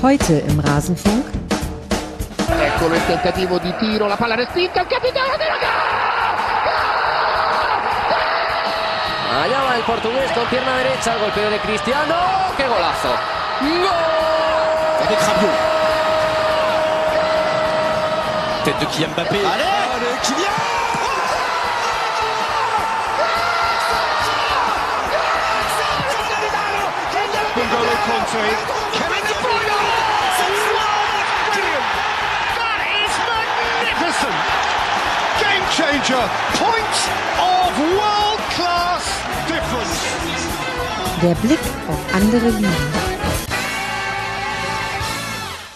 Heute im Rasenfunk. Eccolo il tentativo di tiro, la palla respinta, il capitano della Allá va el portugués con pierna derecha, golpeo de Cristiano. ¡Qué golazo! ¡Gol! Avec Rabiot. Tête de Kylian Mbappé. Allez, Allez Kylian N'Golo Changer. Points of world class difference. Der Blick auf andere Ligen.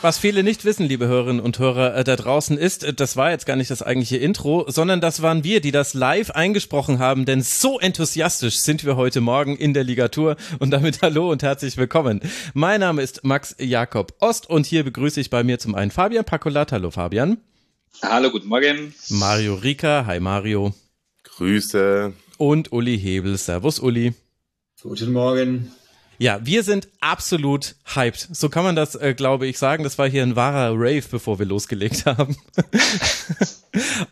Was viele nicht wissen, liebe Hörerinnen und Hörer äh, da draußen, ist, äh, das war jetzt gar nicht das eigentliche Intro, sondern das waren wir, die das live eingesprochen haben, denn so enthusiastisch sind wir heute Morgen in der Ligatur und damit hallo und herzlich willkommen. Mein Name ist Max Jakob Ost und hier begrüße ich bei mir zum einen Fabian Pacolat. Hallo Fabian. Hallo, guten Morgen. Mario Rika. Hi Mario. Grüße. Und Uli Hebel. Servus Uli. Guten Morgen. Ja, wir sind absolut hyped. So kann man das, äh, glaube ich, sagen. Das war hier ein wahrer Rave, bevor wir losgelegt haben.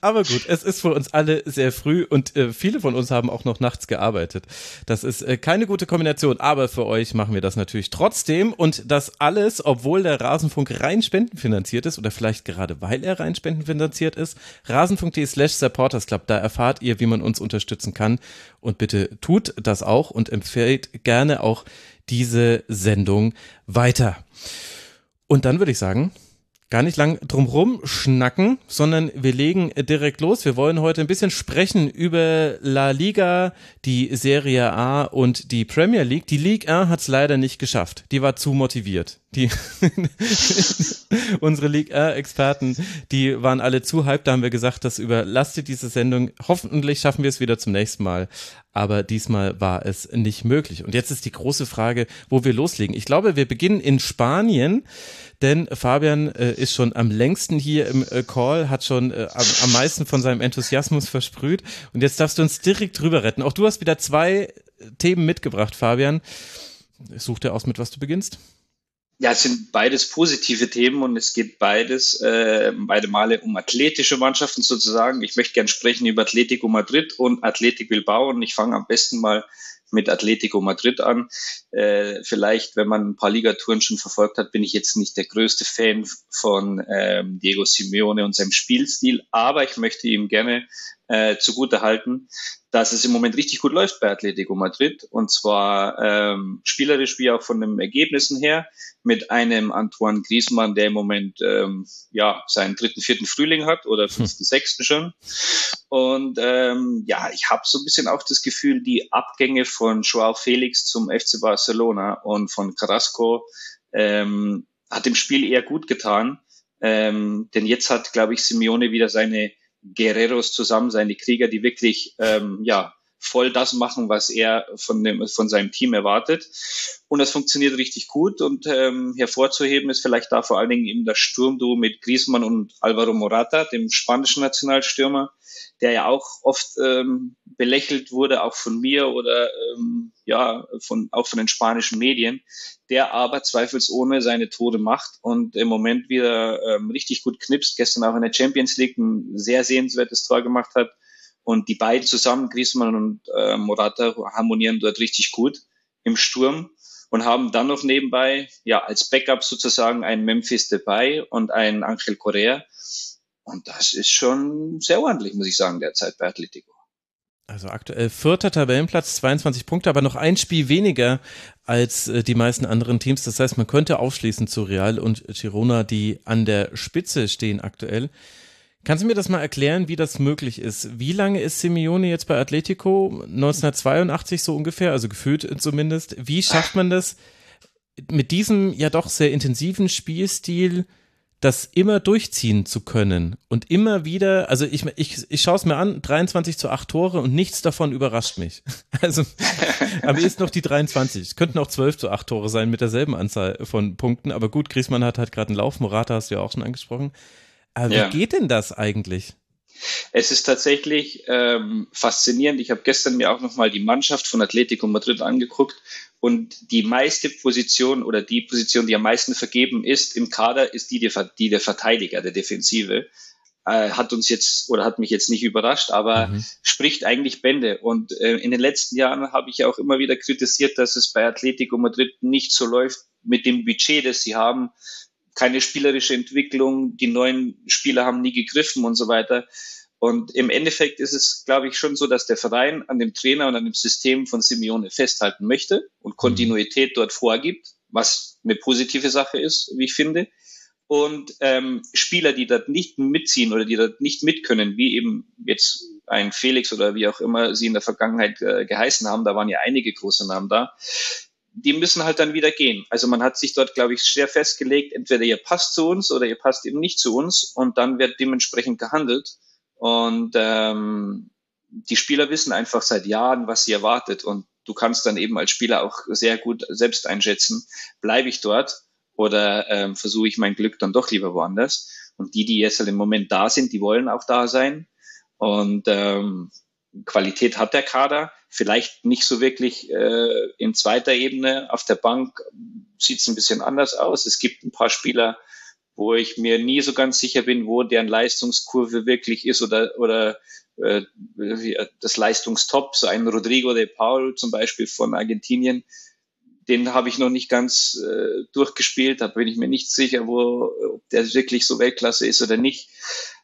Aber gut, es ist für uns alle sehr früh und äh, viele von uns haben auch noch nachts gearbeitet. Das ist äh, keine gute Kombination, aber für euch machen wir das natürlich trotzdem und das alles, obwohl der Rasenfunk rein spendenfinanziert ist oder vielleicht gerade weil er rein spendenfinanziert ist. Rasenfunk.de slash Supporters Club, da erfahrt ihr, wie man uns unterstützen kann und bitte tut das auch und empfehlt gerne auch diese Sendung weiter. Und dann würde ich sagen, gar nicht lang drumrum schnacken, sondern wir legen direkt los. Wir wollen heute ein bisschen sprechen über La Liga, die Serie A und die Premier League. Die Ligue 1 hat es leider nicht geschafft. Die war zu motiviert. Die unsere Ligue 1 Experten, die waren alle zu hyped. Da haben wir gesagt, das überlastet diese Sendung. Hoffentlich schaffen wir es wieder zum nächsten Mal. Aber diesmal war es nicht möglich. Und jetzt ist die große Frage, wo wir loslegen. Ich glaube, wir beginnen in Spanien denn Fabian äh, ist schon am längsten hier im äh, Call, hat schon äh, am, am, meisten von seinem Enthusiasmus versprüht und jetzt darfst du uns direkt drüber retten. Auch du hast wieder zwei Themen mitgebracht, Fabian. Such dir aus, mit was du beginnst. Ja, es sind beides positive Themen und es geht beides, äh, beide Male um athletische Mannschaften sozusagen. Ich möchte gern sprechen über Atletico Madrid und Athletic Bilbao und ich fange am besten mal mit Atletico Madrid an. Äh, vielleicht, wenn man ein paar Ligatouren schon verfolgt hat, bin ich jetzt nicht der größte Fan von ähm, Diego Simeone und seinem Spielstil, aber ich möchte ihm gerne äh, zugute halten, dass es im Moment richtig gut läuft bei Atletico Madrid und zwar ähm, spielerisch wie auch von den Ergebnissen her mit einem Antoine Griezmann, der im Moment ähm, ja seinen dritten, vierten Frühling hat oder fünften, sechsten schon. Und ähm, ja, ich habe so ein bisschen auch das Gefühl, die Abgänge von Joao Felix zum FC Barcelona und von Carrasco ähm, hat dem Spiel eher gut getan. Ähm, denn jetzt hat, glaube ich, Simeone wieder seine Guerreros zusammen, seine Krieger, die wirklich ähm, ja voll das machen, was er von, dem, von seinem Team erwartet. Und das funktioniert richtig gut. Und ähm, hervorzuheben ist vielleicht da vor allen Dingen eben das Sturmduo mit Griezmann und Alvaro Morata, dem spanischen Nationalstürmer, der ja auch oft ähm, belächelt wurde, auch von mir oder ähm, ja, von, auch von den spanischen Medien, der aber zweifelsohne seine Tore macht und im Moment wieder ähm, richtig gut knipst, gestern auch in der Champions League ein sehr sehenswertes Tor gemacht hat. Und die beiden zusammen, Griezmann und äh, Morata, harmonieren dort richtig gut im Sturm und haben dann noch nebenbei, ja, als Backup sozusagen ein Memphis dabei und ein Angel Correa. Und das ist schon sehr ordentlich, muss ich sagen, derzeit bei Atletico. Also aktuell vierter Tabellenplatz, 22 Punkte, aber noch ein Spiel weniger als äh, die meisten anderen Teams. Das heißt, man könnte aufschließen zu Real und Girona, die an der Spitze stehen aktuell. Kannst du mir das mal erklären, wie das möglich ist? Wie lange ist Simeone jetzt bei Atletico? 1982 so ungefähr, also gefühlt zumindest. Wie schafft man das mit diesem ja doch sehr intensiven Spielstil? das immer durchziehen zu können und immer wieder, also ich, ich, ich schaue es mir an, 23 zu 8 Tore und nichts davon überrascht mich. Also am ehesten noch die 23. Es könnten auch 12 zu 8 Tore sein mit derselben Anzahl von Punkten, aber gut, Griesmann hat halt gerade einen Lauf, Morata hast du ja auch schon angesprochen. Aber ja. wie geht denn das eigentlich? Es ist tatsächlich ähm, faszinierend. Ich habe gestern mir auch nochmal die Mannschaft von Atletico Madrid angeguckt und die meiste Position oder die Position, die am meisten vergeben ist im Kader, ist die, die der Verteidiger, der Defensive. Äh, hat uns jetzt oder hat mich jetzt nicht überrascht, aber mhm. spricht eigentlich Bände. Und äh, in den letzten Jahren habe ich auch immer wieder kritisiert, dass es bei Atletico Madrid nicht so läuft mit dem Budget, das sie haben. Keine spielerische Entwicklung, die neuen Spieler haben nie gegriffen und so weiter. Und im Endeffekt ist es, glaube ich, schon so, dass der Verein an dem Trainer und an dem System von Simeone festhalten möchte und Kontinuität dort vorgibt, was eine positive Sache ist, wie ich finde. Und ähm, Spieler, die dort nicht mitziehen oder die dort nicht mitkönnen, wie eben jetzt ein Felix oder wie auch immer sie in der Vergangenheit äh, geheißen haben, da waren ja einige große Namen da, die müssen halt dann wieder gehen. Also man hat sich dort, glaube ich, sehr festgelegt, entweder ihr passt zu uns oder ihr passt eben nicht zu uns und dann wird dementsprechend gehandelt. Und ähm, die Spieler wissen einfach seit Jahren, was sie erwartet. Und du kannst dann eben als Spieler auch sehr gut selbst einschätzen, bleibe ich dort oder ähm, versuche ich mein Glück dann doch lieber woanders. Und die, die jetzt halt im Moment da sind, die wollen auch da sein. Und ähm, Qualität hat der Kader, vielleicht nicht so wirklich äh, in zweiter Ebene. Auf der Bank sieht es ein bisschen anders aus. Es gibt ein paar Spieler, wo ich mir nie so ganz sicher bin, wo deren Leistungskurve wirklich ist oder, oder äh, das Leistungstop, so ein Rodrigo de Paul zum Beispiel von Argentinien, den habe ich noch nicht ganz äh, durchgespielt, da bin ich mir nicht sicher, wo, ob der wirklich so Weltklasse ist oder nicht.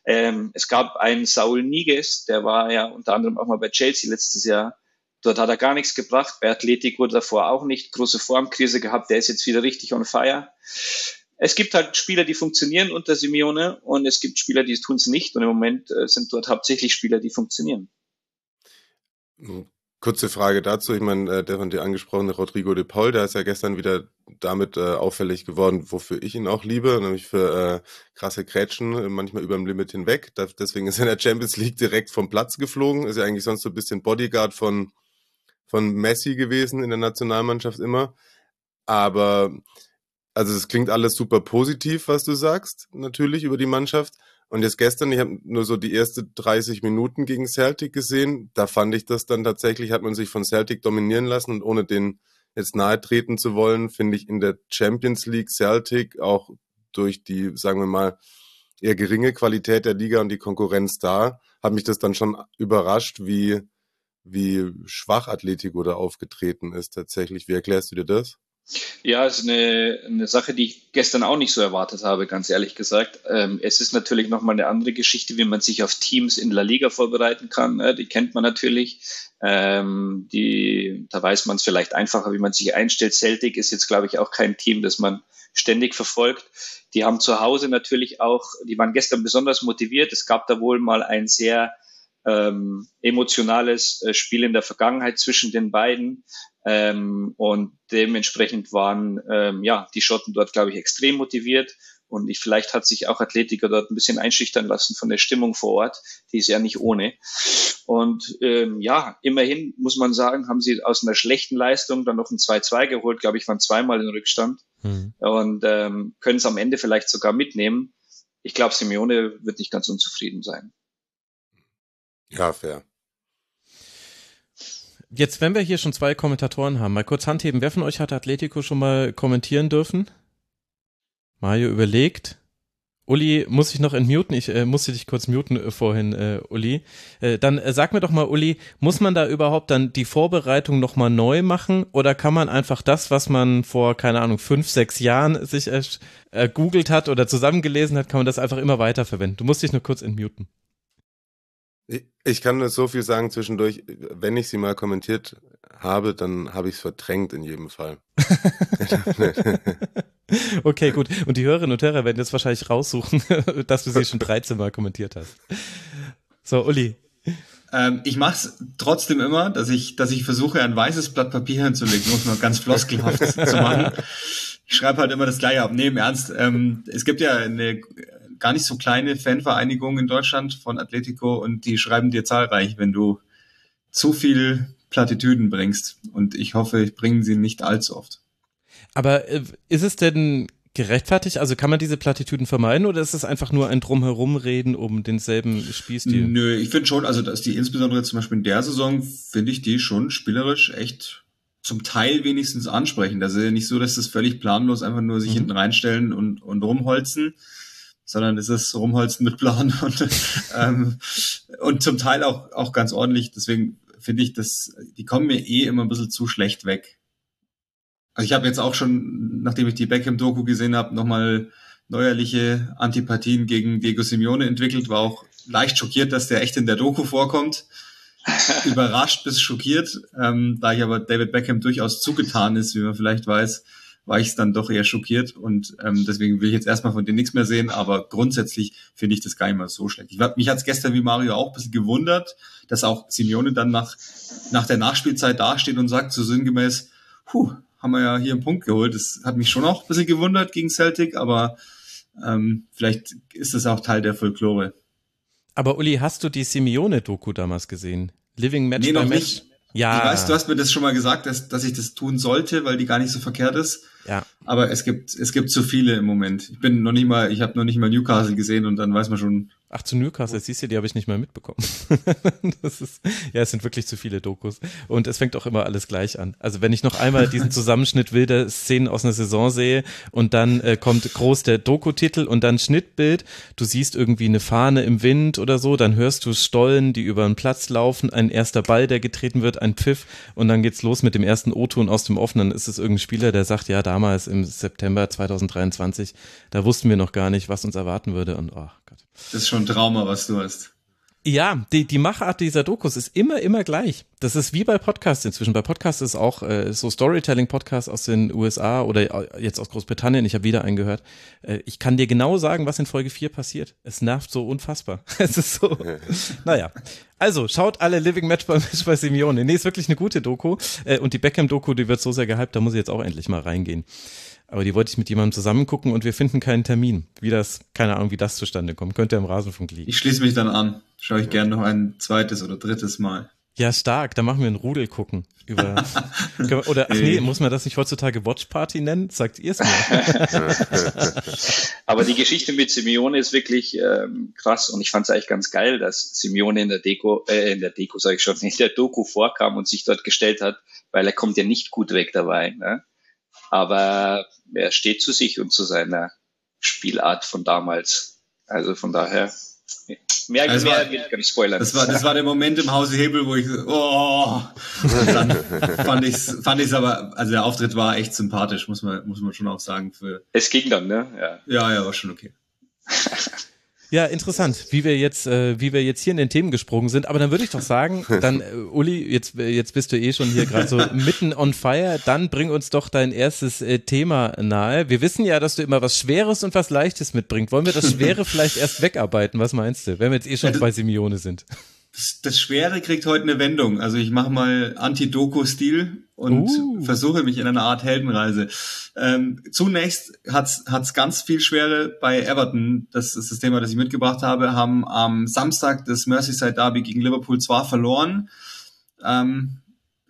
Ähm, es gab einen Saul Niguez, der war ja unter anderem auch mal bei Chelsea letztes Jahr. Dort hat er gar nichts gebracht. Bei Athletik wurde davor auch nicht. Große Formkrise gehabt. Der ist jetzt wieder richtig on fire es gibt halt Spieler, die funktionieren unter Simeone und es gibt Spieler, die tun es nicht. Und im Moment äh, sind dort hauptsächlich Spieler, die funktionieren. Hm, kurze Frage dazu. Ich meine, äh, der von dir angesprochene Rodrigo de Paul, der ist ja gestern wieder damit äh, auffällig geworden, wofür ich ihn auch liebe, nämlich für äh, krasse Krätschen, manchmal über dem Limit hinweg. Deswegen ist er in der Champions League direkt vom Platz geflogen. Ist ja eigentlich sonst so ein bisschen Bodyguard von, von Messi gewesen in der Nationalmannschaft immer. Aber also es klingt alles super positiv, was du sagst, natürlich über die Mannschaft. Und jetzt gestern, ich habe nur so die erste 30 Minuten gegen Celtic gesehen. Da fand ich das dann tatsächlich, hat man sich von Celtic dominieren lassen und ohne den jetzt nahe treten zu wollen, finde ich in der Champions League Celtic auch durch die, sagen wir mal, eher geringe Qualität der Liga und die Konkurrenz da, hat mich das dann schon überrascht, wie, wie schwach Atletico da aufgetreten ist tatsächlich. Wie erklärst du dir das? Ja, es ist eine, eine Sache, die ich gestern auch nicht so erwartet habe, ganz ehrlich gesagt. Ähm, es ist natürlich nochmal eine andere Geschichte, wie man sich auf Teams in La Liga vorbereiten kann. Ne? Die kennt man natürlich. Ähm, die, da weiß man es vielleicht einfacher, wie man sich einstellt. Celtic ist jetzt, glaube ich, auch kein Team, das man ständig verfolgt. Die haben zu Hause natürlich auch, die waren gestern besonders motiviert. Es gab da wohl mal ein sehr ähm, emotionales äh, Spiel in der Vergangenheit zwischen den beiden. Ähm, und dementsprechend waren ähm, ja die Schotten dort, glaube ich, extrem motiviert. Und ich, vielleicht hat sich auch Athletiker dort ein bisschen einschüchtern lassen von der Stimmung vor Ort. Die ist ja nicht ohne. Und ähm, ja, immerhin muss man sagen, haben sie aus einer schlechten Leistung dann noch ein 2-2 geholt. Glaube ich, waren zweimal in Rückstand. Mhm. Und ähm, können es am Ende vielleicht sogar mitnehmen. Ich glaube, Simeone wird nicht ganz unzufrieden sein. Ja, fair. Jetzt, wenn wir hier schon zwei Kommentatoren haben, mal kurz Handheben. Wer von euch hat Atletico schon mal kommentieren dürfen? Mario überlegt. Uli, muss ich noch entmuten? Ich äh, musste dich kurz muten äh, vorhin, äh, Uli. Äh, dann äh, sag mir doch mal, Uli, muss man da überhaupt dann die Vorbereitung nochmal neu machen oder kann man einfach das, was man vor, keine Ahnung, fünf, sechs Jahren sich äh, googelt hat oder zusammengelesen hat, kann man das einfach immer weiter verwenden? Du musst dich nur kurz entmuten. Ich kann nur so viel sagen zwischendurch, wenn ich sie mal kommentiert habe, dann habe ich es verdrängt in jedem Fall. okay, gut. Und die Hörerinnen und Hörer werden jetzt wahrscheinlich raussuchen, dass du sie schon 13 Mal kommentiert hast. So, Uli. Ähm, ich mache es trotzdem immer, dass ich, dass ich versuche, ein weißes Blatt Papier hinzulegen, muss man ganz floskelhaft zu machen. Ich schreibe halt immer das gleiche ab. Nee, im Ernst. Ähm, es gibt ja eine gar nicht so kleine Fanvereinigung in Deutschland von Atletico und die schreiben dir zahlreich, wenn du zu viel Plattitüden bringst. Und ich hoffe, ich bringe sie nicht allzu oft. Aber äh, ist es denn gerechtfertigt? Also kann man diese Plattitüden vermeiden oder ist es einfach nur ein Drumherumreden um denselben Spielstil? Nö, ich finde schon, also dass die insbesondere zum Beispiel in der Saison, finde ich die schon spielerisch echt zum Teil wenigstens ansprechen. Das ist ja nicht so, dass das völlig planlos einfach nur sich mhm. hinten reinstellen und, und rumholzen, sondern es ist rumholzen mit Plan und, ähm, und zum Teil auch, auch ganz ordentlich. Deswegen finde ich, dass die kommen mir eh immer ein bisschen zu schlecht weg. Also ich habe jetzt auch schon, nachdem ich die Beckham-Doku gesehen habe, nochmal neuerliche Antipathien gegen Diego Simeone entwickelt, war auch leicht schockiert, dass der echt in der Doku vorkommt. Überrascht bis schockiert. Ähm, da ich aber David Beckham durchaus zugetan ist, wie man vielleicht weiß, war ich dann doch eher schockiert und ähm, deswegen will ich jetzt erstmal von denen nichts mehr sehen, aber grundsätzlich finde ich das gar nicht mal so schlecht. Ich, mich hat es gestern wie Mario auch ein bisschen gewundert, dass auch Simeone dann nach, nach der Nachspielzeit dasteht und sagt so sinngemäß, puh, haben wir ja hier einen Punkt geholt. Das hat mich schon auch ein bisschen gewundert gegen Celtic, aber ähm, vielleicht ist das auch Teil der Folklore. Aber Uli, hast du die Simeone-Doku damals gesehen? Living Match nee, by noch Match? Nicht. Ja. Ich weiß, du hast mir das schon mal gesagt, dass, dass ich das tun sollte, weil die gar nicht so verkehrt ist. Ja. Aber es gibt, es gibt zu viele im Moment. Ich bin noch nicht mal, ich habe noch nicht mal Newcastle gesehen und dann weiß man schon, Ach, zu Newcastle, siehst du, die habe ich nicht mal mitbekommen. das ist, ja, es sind wirklich zu viele Dokus. Und es fängt auch immer alles gleich an. Also wenn ich noch einmal diesen Zusammenschnitt wilder Szenen aus einer Saison sehe und dann äh, kommt groß der Doku-Titel und dann Schnittbild, du siehst irgendwie eine Fahne im Wind oder so, dann hörst du Stollen, die über einen Platz laufen, ein erster Ball, der getreten wird, ein Pfiff und dann geht's los mit dem ersten O-Ton aus dem Offenen. Ist es irgendein Spieler, der sagt, ja, damals im September 2023, da wussten wir noch gar nicht, was uns erwarten würde und oh Gott. Das ist schon ein Trauma, was du hast. Ja, die, die Machart dieser Dokus ist immer, immer gleich. Das ist wie bei Podcasts inzwischen. Bei Podcasts ist auch äh, so Storytelling-Podcasts aus den USA oder jetzt aus Großbritannien. Ich habe wieder einen gehört. Äh, ich kann dir genau sagen, was in Folge 4 passiert. Es nervt so unfassbar. Es ist so. naja. Also, schaut alle Living Match by Match bei Simeone. Nee, ist wirklich eine gute Doku. Äh, und die Beckham-Doku, die wird so sehr gehypt, da muss ich jetzt auch endlich mal reingehen. Aber die wollte ich mit jemandem zusammen gucken und wir finden keinen Termin. Wie das, keine Ahnung, wie das zustande kommt. Könnte im Rasenfunk liegen. Ich schließe mich dann an. Schaue ich gerne noch ein zweites oder drittes Mal. Ja, stark. Da machen wir einen Rudel gucken. Über, oder, ach nee, muss man das nicht heutzutage Watch Party nennen? Sagt ihr es mir. Aber die Geschichte mit Simeone ist wirklich ähm, krass und ich fand es eigentlich ganz geil, dass Simeone in der Deko, äh, in der Deko sage ich schon, in der Doku vorkam und sich dort gestellt hat, weil er kommt ja nicht gut weg dabei. Ne? Aber er steht zu sich und zu seiner Spielart von damals. Also von daher, mehr, also mehr war, will ich gar nicht spoilern. Das war, das war der Moment im Hause Hebel, wo ich, oh, dann fand ich es fand ich's aber, also der Auftritt war echt sympathisch, muss man, muss man schon auch sagen. Für, es ging dann, ne? Ja, ja, ja war schon okay. Ja, interessant, wie wir jetzt, äh, wie wir jetzt hier in den Themen gesprungen sind. Aber dann würde ich doch sagen, dann äh, Uli, jetzt, äh, jetzt bist du eh schon hier gerade so mitten on fire. Dann bring uns doch dein erstes äh, Thema nahe. Wir wissen ja, dass du immer was Schweres und was Leichtes mitbringst. Wollen wir das Schwere vielleicht erst wegarbeiten? Was meinst du, wenn wir jetzt eh schon bei Simeone sind? Das, das Schwere kriegt heute eine Wendung. Also ich mache mal Anti-Doku-Stil und uh. versuche mich in einer Art Heldenreise. Ähm, zunächst hat's hat's ganz viel Schwere bei Everton. Das ist das Thema, das ich mitgebracht habe. Haben am Samstag das Merseyside Derby gegen Liverpool zwar verloren. Ähm,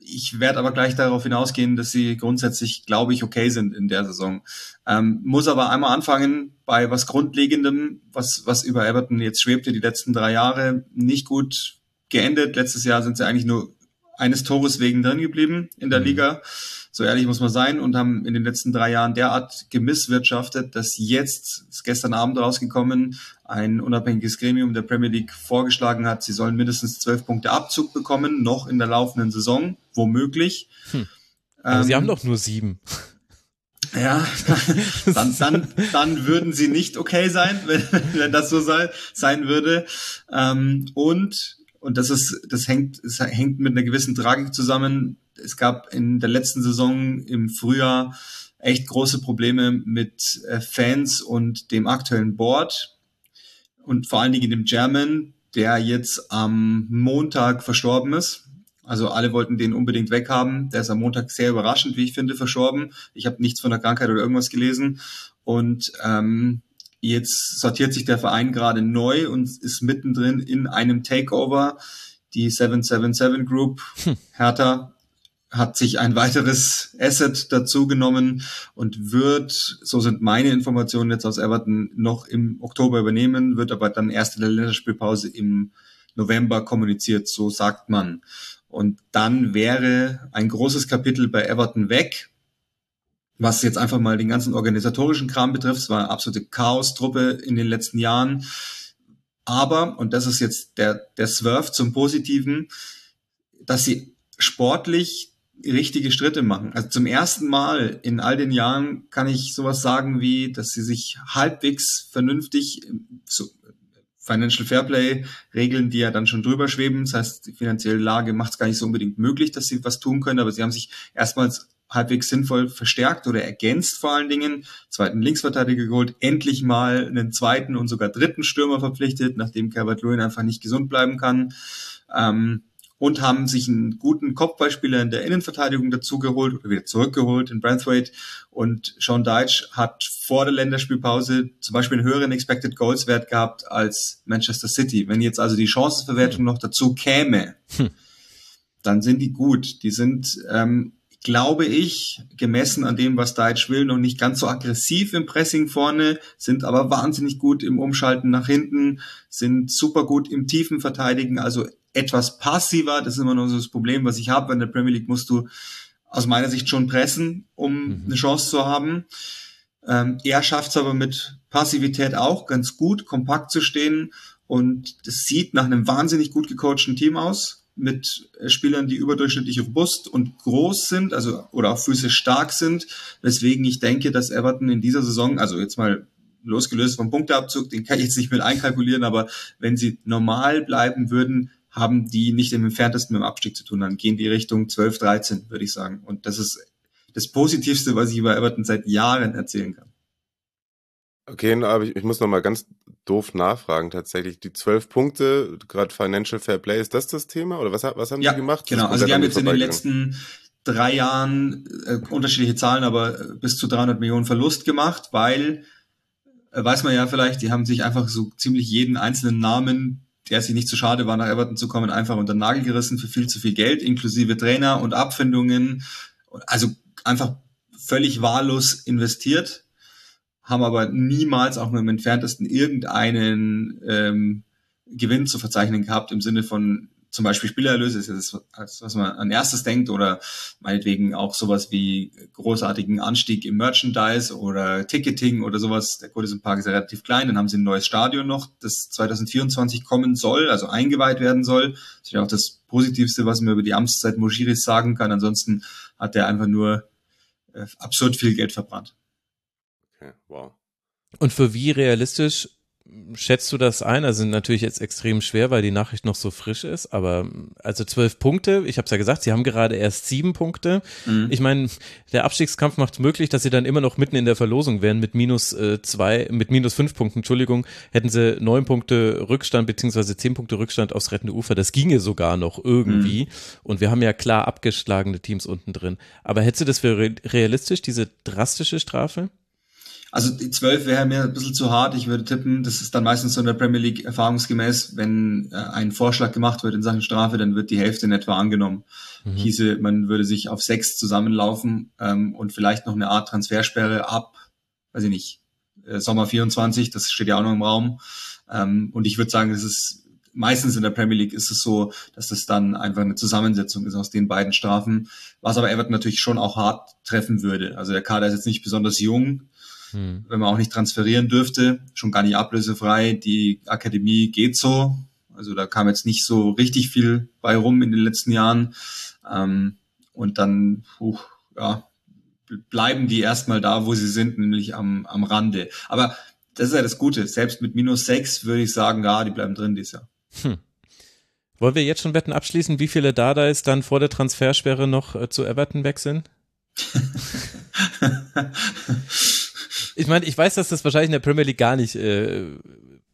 ich werde aber gleich darauf hinausgehen, dass sie grundsätzlich, glaube ich, okay sind in der Saison. Ähm, muss aber einmal anfangen bei was Grundlegendem, was, was über Everton jetzt schwebte die letzten drei Jahre. Nicht gut geendet. Letztes Jahr sind sie eigentlich nur eines Tores wegen drin geblieben in der mhm. Liga. So ehrlich muss man sein und haben in den letzten drei Jahren derart gemisswirtschaftet, dass jetzt, ist gestern Abend rausgekommen, ein unabhängiges Gremium der Premier League vorgeschlagen hat, sie sollen mindestens zwölf Punkte Abzug bekommen, noch in der laufenden Saison, womöglich. Hm. Aber ähm, sie haben doch nur sieben. Ja, dann, dann, dann würden sie nicht okay sein, wenn, wenn das so sei, sein würde. Ähm, und und das ist, das hängt, es hängt mit einer gewissen Tragik zusammen. Es gab in der letzten Saison im Frühjahr echt große Probleme mit äh, Fans und dem aktuellen Board und vor allen Dingen dem German, der jetzt am Montag verstorben ist. Also alle wollten den unbedingt weghaben. Der ist am Montag sehr überraschend, wie ich finde, verstorben. Ich habe nichts von der Krankheit oder irgendwas gelesen. Und ähm, Jetzt sortiert sich der Verein gerade neu und ist mittendrin in einem Takeover. Die 777 Group, hm. Hertha, hat sich ein weiteres Asset dazu genommen und wird, so sind meine Informationen jetzt aus Everton, noch im Oktober übernehmen, wird aber dann erst in der Länderspielpause im November kommuniziert, so sagt man. Und dann wäre ein großes Kapitel bei Everton weg, was jetzt einfach mal den ganzen organisatorischen Kram betrifft. Es war eine absolute Chaos-Truppe in den letzten Jahren. Aber, und das ist jetzt der, der Swerve zum Positiven, dass sie sportlich richtige Schritte machen. Also zum ersten Mal in all den Jahren kann ich sowas sagen wie, dass sie sich halbwegs vernünftig, so Financial Fairplay Regeln, die ja dann schon drüber schweben. Das heißt, die finanzielle Lage macht es gar nicht so unbedingt möglich, dass sie was tun können, aber sie haben sich erstmals halbwegs sinnvoll verstärkt oder ergänzt vor allen Dingen. Zweiten Linksverteidiger geholt, endlich mal einen zweiten und sogar dritten Stürmer verpflichtet, nachdem Calvert Lewin einfach nicht gesund bleiben kann. Ähm, und haben sich einen guten Kopfballspieler in der Innenverteidigung dazugeholt oder wieder zurückgeholt in Branthwaite. Und Sean Deitch hat vor der Länderspielpause zum Beispiel einen höheren Expected Goals Wert gehabt als Manchester City. Wenn jetzt also die Chancenverwertung noch dazu käme, hm. dann sind die gut. Die sind, ähm, glaube ich, gemessen an dem, was Deitch will, noch nicht ganz so aggressiv im Pressing vorne, sind aber wahnsinnig gut im Umschalten nach hinten, sind super gut im tiefen Verteidigen, also etwas passiver. Das ist immer noch so das Problem, was ich habe. In der Premier League musst du aus meiner Sicht schon pressen, um mhm. eine Chance zu haben. Ähm, er schafft es aber mit Passivität auch ganz gut, kompakt zu stehen. Und das sieht nach einem wahnsinnig gut gecoachten Team aus mit Spielern, die überdurchschnittlich robust und groß sind, also oder auch Füße stark sind, weswegen ich denke, dass Everton in dieser Saison, also jetzt mal losgelöst vom Punkteabzug, den kann ich jetzt nicht mit einkalkulieren, aber wenn sie normal bleiben würden, haben die nicht im entferntesten mit dem Abstieg zu tun. Dann gehen die Richtung 12, 13, würde ich sagen. Und das ist das Positivste, was ich über Everton seit Jahren erzählen kann. Okay, aber ich, ich muss noch mal ganz doof nachfragen tatsächlich. Die zwölf Punkte, gerade Financial Fair Play, ist das das Thema oder was, was haben ja, die gemacht? Genau, also die haben jetzt in den letzten drei Jahren äh, unterschiedliche Zahlen, aber äh, bis zu 300 Millionen Verlust gemacht, weil, äh, weiß man ja vielleicht, die haben sich einfach so ziemlich jeden einzelnen Namen der sich nicht zu schade war, nach Everton zu kommen, einfach unter den Nagel gerissen für viel zu viel Geld, inklusive Trainer und Abfindungen. Also einfach völlig wahllos investiert, haben aber niemals auch nur im entferntesten irgendeinen ähm, Gewinn zu verzeichnen gehabt im Sinne von zum Beispiel Spielerlöse ist ja das, was man an erstes denkt oder meinetwegen auch sowas wie großartigen Anstieg im Merchandise oder Ticketing oder sowas. Der Goodison Park ist ja relativ klein. Dann haben sie ein neues Stadion noch, das 2024 kommen soll, also eingeweiht werden soll. Das ist ja auch das Positivste, was man über die Amtszeit Moshiris sagen kann. Ansonsten hat er einfach nur äh, absurd viel Geld verbrannt. Okay, wow. Und für wie realistisch schätzt du das ein? Also natürlich jetzt extrem schwer, weil die Nachricht noch so frisch ist, aber also zwölf Punkte, ich habe es ja gesagt, sie haben gerade erst sieben Punkte. Mhm. Ich meine, der Abstiegskampf macht möglich, dass sie dann immer noch mitten in der Verlosung wären mit minus äh, zwei, mit minus fünf Punkten, Entschuldigung, hätten sie neun Punkte Rückstand beziehungsweise zehn Punkte Rückstand aufs rettende Ufer. Das ginge sogar noch irgendwie. Mhm. Und wir haben ja klar abgeschlagene Teams unten drin. Aber hättest du das für realistisch, diese drastische Strafe? Also die 12 wäre mir ein bisschen zu hart. Ich würde tippen, das ist dann meistens so in der Premier League erfahrungsgemäß, wenn äh, ein Vorschlag gemacht wird in Sachen Strafe, dann wird die Hälfte in etwa angenommen. Mhm. Hieße, man würde sich auf sechs zusammenlaufen ähm, und vielleicht noch eine Art Transfersperre ab, weiß ich nicht, äh, Sommer 24, das steht ja auch noch im Raum. Ähm, und ich würde sagen, das ist meistens in der Premier League ist es so, dass das dann einfach eine Zusammensetzung ist aus den beiden Strafen, was aber Everton natürlich schon auch hart treffen würde. Also der Kader ist jetzt nicht besonders jung, hm. wenn man auch nicht transferieren dürfte, schon gar nicht ablösefrei. Die Akademie geht so. Also da kam jetzt nicht so richtig viel bei rum in den letzten Jahren. Ähm, und dann, puh, ja, bleiben die erstmal da, wo sie sind, nämlich am, am Rande. Aber das ist ja das Gute. Selbst mit minus sechs würde ich sagen, ja, die bleiben drin dieses Jahr. Hm. Wollen wir jetzt schon Wetten abschließen, wie viele Dardais dann vor der Transfersperre noch äh, zu Everton wechseln? Ich meine, ich weiß, dass das wahrscheinlich in der Premier League gar nicht äh,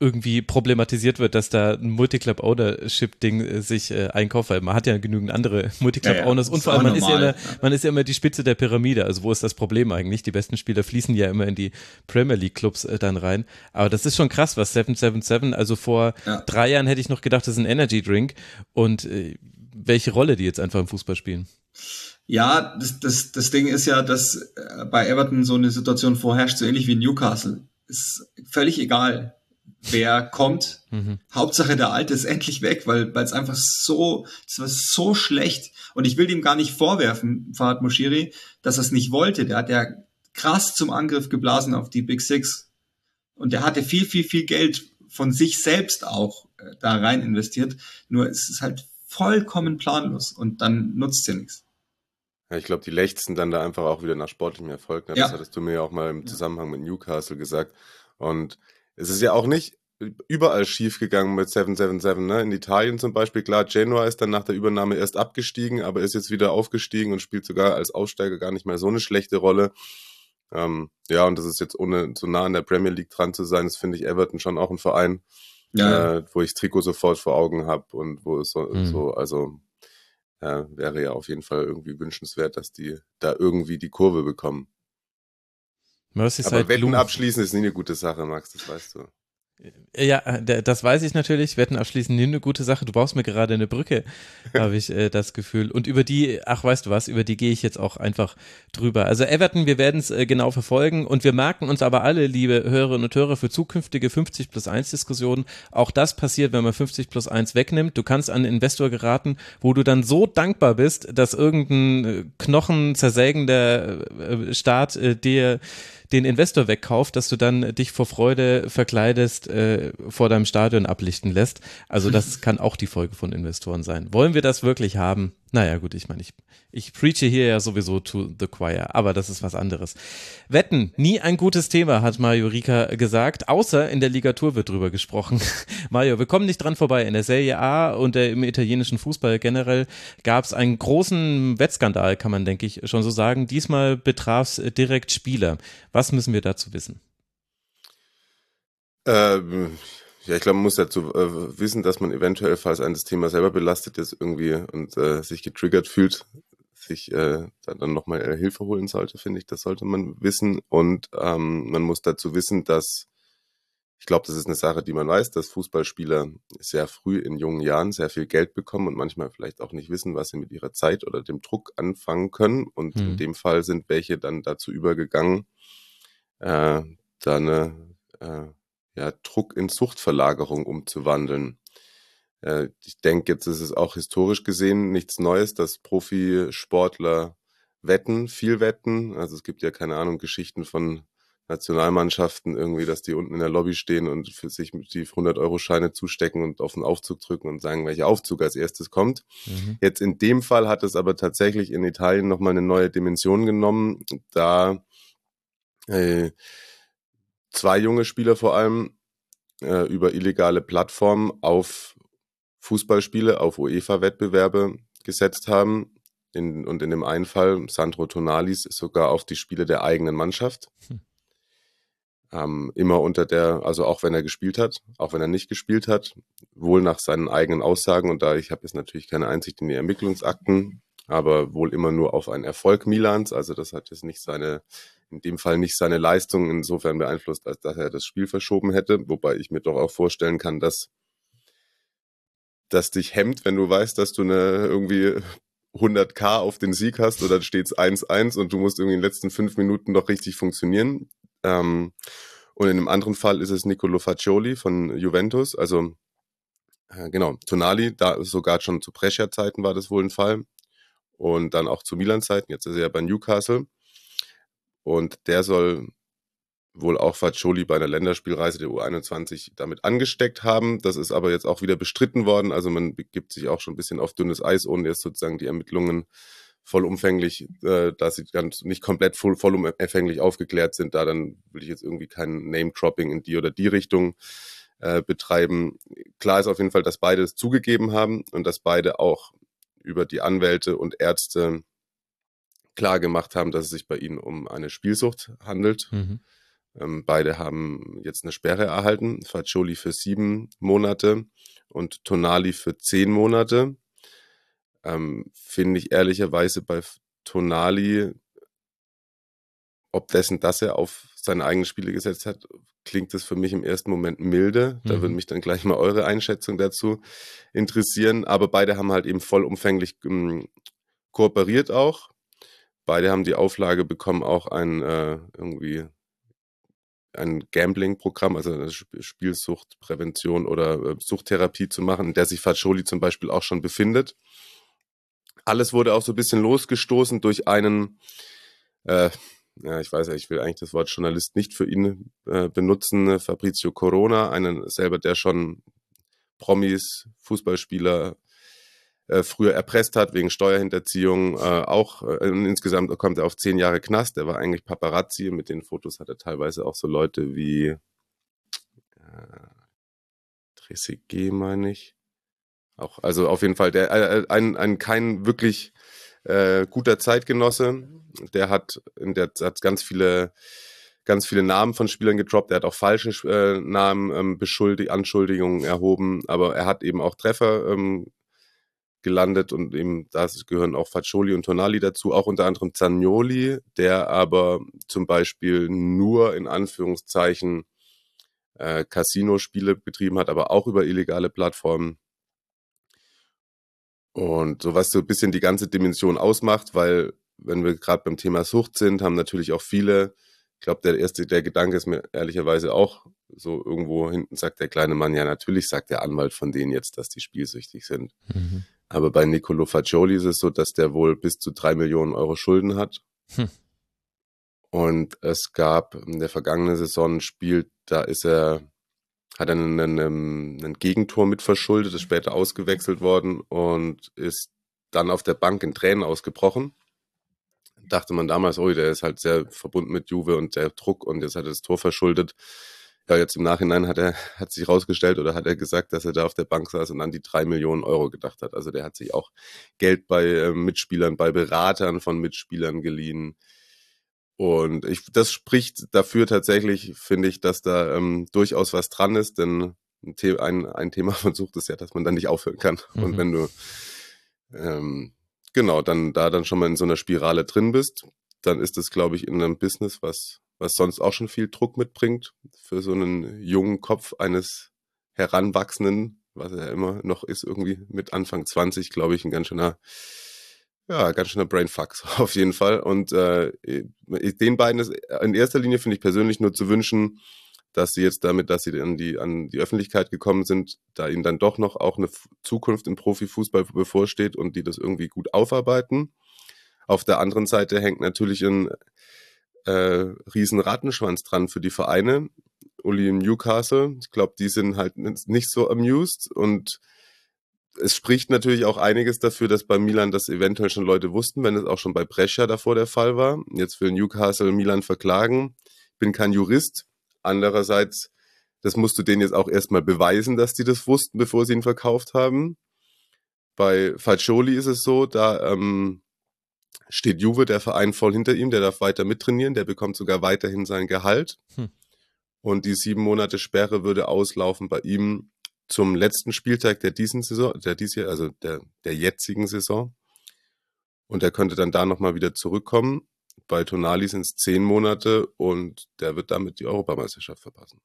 irgendwie problematisiert wird, dass da ein Multiclub-Ownership-Ding äh, sich äh, einkauft, weil man hat ja genügend andere Multiclub-Owners ja, ja, und vor allem man ist, ja immer, man ist ja immer die Spitze der Pyramide. Also wo ist das Problem eigentlich? Die besten Spieler fließen ja immer in die Premier League-Clubs äh, dann rein. Aber das ist schon krass, was 777, also vor ja. drei Jahren hätte ich noch gedacht, das ist ein Energy-Drink und äh, welche Rolle die jetzt einfach im Fußball spielen. Ja, das, das, das Ding ist ja, dass äh, bei Everton so eine Situation vorherrscht, so ähnlich wie Newcastle. Ist völlig egal, wer kommt. Mhm. Hauptsache der Alte ist endlich weg, weil weil es einfach so, es war so schlecht. Und ich will ihm gar nicht vorwerfen, Fahad Moshiri, dass er es nicht wollte. Der hat ja krass zum Angriff geblasen auf die Big Six. Und der hatte viel, viel, viel Geld von sich selbst auch äh, da rein investiert. Nur es ist halt vollkommen planlos und dann nutzt ja nichts. Ja, ich glaube, die lechzen dann da einfach auch wieder nach sportlichem Erfolg. Ne? Das ja. hattest du mir ja auch mal im Zusammenhang mit Newcastle gesagt. Und es ist ja auch nicht überall schief gegangen mit 777. Ne? In Italien zum Beispiel, klar, Genoa ist dann nach der Übernahme erst abgestiegen, aber ist jetzt wieder aufgestiegen und spielt sogar als Aussteiger gar nicht mehr so eine schlechte Rolle. Ähm, ja, und das ist jetzt ohne so nah an der Premier League dran zu sein, das finde ich Everton schon auch ein Verein, ja. äh, wo ich Trikot sofort vor Augen habe und wo es so, mhm. so also äh, wäre ja auf jeden Fall irgendwie wünschenswert, dass die da irgendwie die Kurve bekommen. Aber Wetten abschließen ist nie eine gute Sache, Max, das weißt du. Äh, ja, äh, das weiß ich natürlich. Wetten abschließen nie eine gute Sache. Du brauchst mir gerade eine Brücke, habe ich äh, das Gefühl. Und über die, ach weißt du was, über die gehe ich jetzt auch einfach drüber. Also Everton, wir werden es äh, genau verfolgen und wir merken uns aber alle, liebe Hörerinnen und Hörer, für zukünftige 50 plus 1 Diskussionen. Auch das passiert, wenn man 50 plus 1 wegnimmt. Du kannst an einen Investor geraten, wo du dann so dankbar bist, dass irgendein äh, knochenzersägender Staat äh, dir den Investor wegkauft, dass du dann dich vor Freude verkleidest, äh, vor deinem Stadion ablichten lässt. Also das kann auch die Folge von Investoren sein. Wollen wir das wirklich haben? Naja, gut, ich meine, ich, ich preache hier ja sowieso to the choir, aber das ist was anderes. Wetten, nie ein gutes Thema, hat Mario Rika gesagt, außer in der Ligatur wird drüber gesprochen. Mario, wir kommen nicht dran vorbei. In der Serie A und der, im italienischen Fußball generell gab es einen großen Wettskandal, kann man, denke ich, schon so sagen. Diesmal betraf es direkt Spieler. Was müssen wir dazu wissen? Ähm ja, ich glaube, man muss dazu äh, wissen, dass man eventuell, falls ein das Thema selber belastet ist irgendwie und äh, sich getriggert fühlt, sich äh, dann nochmal äh, Hilfe holen sollte, finde ich. Das sollte man wissen. Und ähm, man muss dazu wissen, dass ich glaube, das ist eine Sache, die man weiß, dass Fußballspieler sehr früh in jungen Jahren sehr viel Geld bekommen und manchmal vielleicht auch nicht wissen, was sie mit ihrer Zeit oder dem Druck anfangen können. Und hm. in dem Fall sind welche dann dazu übergegangen, äh, da eine äh, ja, Druck in Suchtverlagerung umzuwandeln. Äh, ich denke, jetzt ist es auch historisch gesehen nichts Neues, dass Profisportler wetten, viel wetten. Also es gibt ja keine Ahnung, Geschichten von Nationalmannschaften irgendwie, dass die unten in der Lobby stehen und für sich die 100-Euro-Scheine zustecken und auf den Aufzug drücken und sagen, welcher Aufzug als erstes kommt. Mhm. Jetzt in dem Fall hat es aber tatsächlich in Italien nochmal eine neue Dimension genommen, da äh, zwei junge Spieler vor allem äh, über illegale Plattformen auf Fußballspiele, auf UEFA-Wettbewerbe gesetzt haben. In, und in dem einen Fall, Sandro Tonalis, sogar auf die Spiele der eigenen Mannschaft. Hm. Ähm, immer unter der, also auch wenn er gespielt hat, auch wenn er nicht gespielt hat, wohl nach seinen eigenen Aussagen, und da ich habe jetzt natürlich keine Einsicht in die Ermittlungsakten, aber wohl immer nur auf einen Erfolg Milans. Also das hat jetzt nicht seine in dem Fall nicht seine Leistung insofern beeinflusst, als dass er das Spiel verschoben hätte. Wobei ich mir doch auch vorstellen kann, dass das dich hemmt, wenn du weißt, dass du eine irgendwie 100k auf den Sieg hast oder steht es 1-1 und du musst irgendwie in den letzten fünf Minuten noch richtig funktionieren. Ähm, und in einem anderen Fall ist es Nicolo Faccioli von Juventus, also äh, genau, Tonali, da sogar schon zu Brescia-Zeiten war das wohl ein Fall und dann auch zu Milan-Zeiten, jetzt ist er ja bei Newcastle. Und der soll wohl auch Faccioli bei einer Länderspielreise der U21 damit angesteckt haben. Das ist aber jetzt auch wieder bestritten worden. Also man begibt sich auch schon ein bisschen auf dünnes Eis, ohne jetzt sozusagen die Ermittlungen vollumfänglich, äh, da sie ganz nicht komplett voll, vollumfänglich aufgeklärt sind. Da dann will ich jetzt irgendwie kein Name-Dropping in die oder die Richtung äh, betreiben. Klar ist auf jeden Fall, dass beide es zugegeben haben und dass beide auch über die Anwälte und Ärzte klar gemacht haben, dass es sich bei ihnen um eine Spielsucht handelt. Mhm. Ähm, beide haben jetzt eine Sperre erhalten. Faccioli für sieben Monate und Tonali für zehn Monate. Ähm, Finde ich ehrlicherweise bei Tonali, ob dessen, dass er auf seine eigenen Spiele gesetzt hat, klingt das für mich im ersten Moment milde. Da mhm. würde mich dann gleich mal eure Einschätzung dazu interessieren. Aber beide haben halt eben vollumfänglich ähm, kooperiert auch beide haben die Auflage bekommen, auch ein äh, irgendwie ein Gambling-Programm, also eine Spielsuchtprävention oder äh, Suchttherapie zu machen, in der sich Faccioli zum Beispiel auch schon befindet. Alles wurde auch so ein bisschen losgestoßen durch einen, äh, ja, ich weiß ja, ich will eigentlich das Wort Journalist nicht für ihn äh, benutzen, Fabrizio Corona, einen selber, der schon Promis, Fußballspieler äh, früher erpresst hat wegen Steuerhinterziehung. Äh, auch äh, insgesamt kommt er auf zehn Jahre Knast. Er war eigentlich Paparazzi. Mit den Fotos hat er teilweise auch so Leute wie äh, Trezeguet, meine ich. Auch, also auf jeden Fall der, äh, ein, ein kein wirklich äh, guter Zeitgenosse. Der hat der hat ganz viele ganz viele Namen von Spielern gedroppt. Er hat auch falsche äh, Namen ähm, Anschuldigungen erhoben, aber er hat eben auch Treffer ähm, gelandet und eben da gehören auch Faccioli und Tonali dazu, auch unter anderem Zagnoli, der aber zum Beispiel nur in Anführungszeichen äh, Casino-Spiele betrieben hat, aber auch über illegale Plattformen. Und so was so ein bisschen die ganze Dimension ausmacht, weil wenn wir gerade beim Thema Sucht sind, haben natürlich auch viele, ich glaube, der erste, der Gedanke ist mir ehrlicherweise auch so irgendwo hinten sagt der kleine Mann, ja, natürlich sagt der Anwalt von denen jetzt, dass die spielsüchtig sind. Mhm. Aber bei Nicolo Faccioli ist es so, dass der wohl bis zu drei Millionen Euro Schulden hat. Hm. Und es gab in der vergangenen Saison ein Spiel, da ist er, hat er einen, einen, einen Gegentor mit verschuldet, ist später ausgewechselt worden und ist dann auf der Bank in Tränen ausgebrochen. Dachte man damals, oh, der ist halt sehr verbunden mit Juve und der Druck und jetzt hat er das Tor verschuldet ja, jetzt im Nachhinein hat er, hat sich rausgestellt oder hat er gesagt, dass er da auf der Bank saß und an die drei Millionen Euro gedacht hat. Also der hat sich auch Geld bei äh, Mitspielern, bei Beratern von Mitspielern geliehen. Und ich, das spricht dafür tatsächlich, finde ich, dass da ähm, durchaus was dran ist, denn ein, ein, ein Thema von Sucht ist ja, dass man dann nicht aufhören kann. Mhm. Und wenn du ähm, genau dann da dann schon mal in so einer Spirale drin bist, dann ist das, glaube ich, in einem Business, was was sonst auch schon viel Druck mitbringt für so einen jungen Kopf eines Heranwachsenden, was er immer noch ist, irgendwie mit Anfang 20, glaube ich, ein ganz schöner, ja, ganz schöner Brainfuck auf jeden Fall. Und äh, den beiden ist in erster Linie, finde ich persönlich, nur zu wünschen, dass sie jetzt damit, dass sie an die, an die Öffentlichkeit gekommen sind, da ihnen dann doch noch auch eine Zukunft im Profifußball bevorsteht und die das irgendwie gut aufarbeiten. Auf der anderen Seite hängt natürlich ein äh, riesen Rattenschwanz dran für die Vereine. Uli im Newcastle, ich glaube, die sind halt nicht so amused und es spricht natürlich auch einiges dafür, dass bei Milan das eventuell schon Leute wussten, wenn es auch schon bei Brescia davor der Fall war. Jetzt will Newcastle Milan verklagen. Ich bin kein Jurist. Andererseits, das musst du denen jetzt auch erstmal beweisen, dass die das wussten, bevor sie ihn verkauft haben. Bei Faccioli ist es so, da ähm, steht Juve, der Verein, voll hinter ihm, der darf weiter mittrainieren, der bekommt sogar weiterhin sein Gehalt. Hm. Und die sieben Monate Sperre würde auslaufen bei ihm zum letzten Spieltag der diesen Saison, der dies Jahr, also der, der jetzigen Saison. Und er könnte dann da nochmal wieder zurückkommen. Bei Tonali sind es zehn Monate und der wird damit die Europameisterschaft verpassen.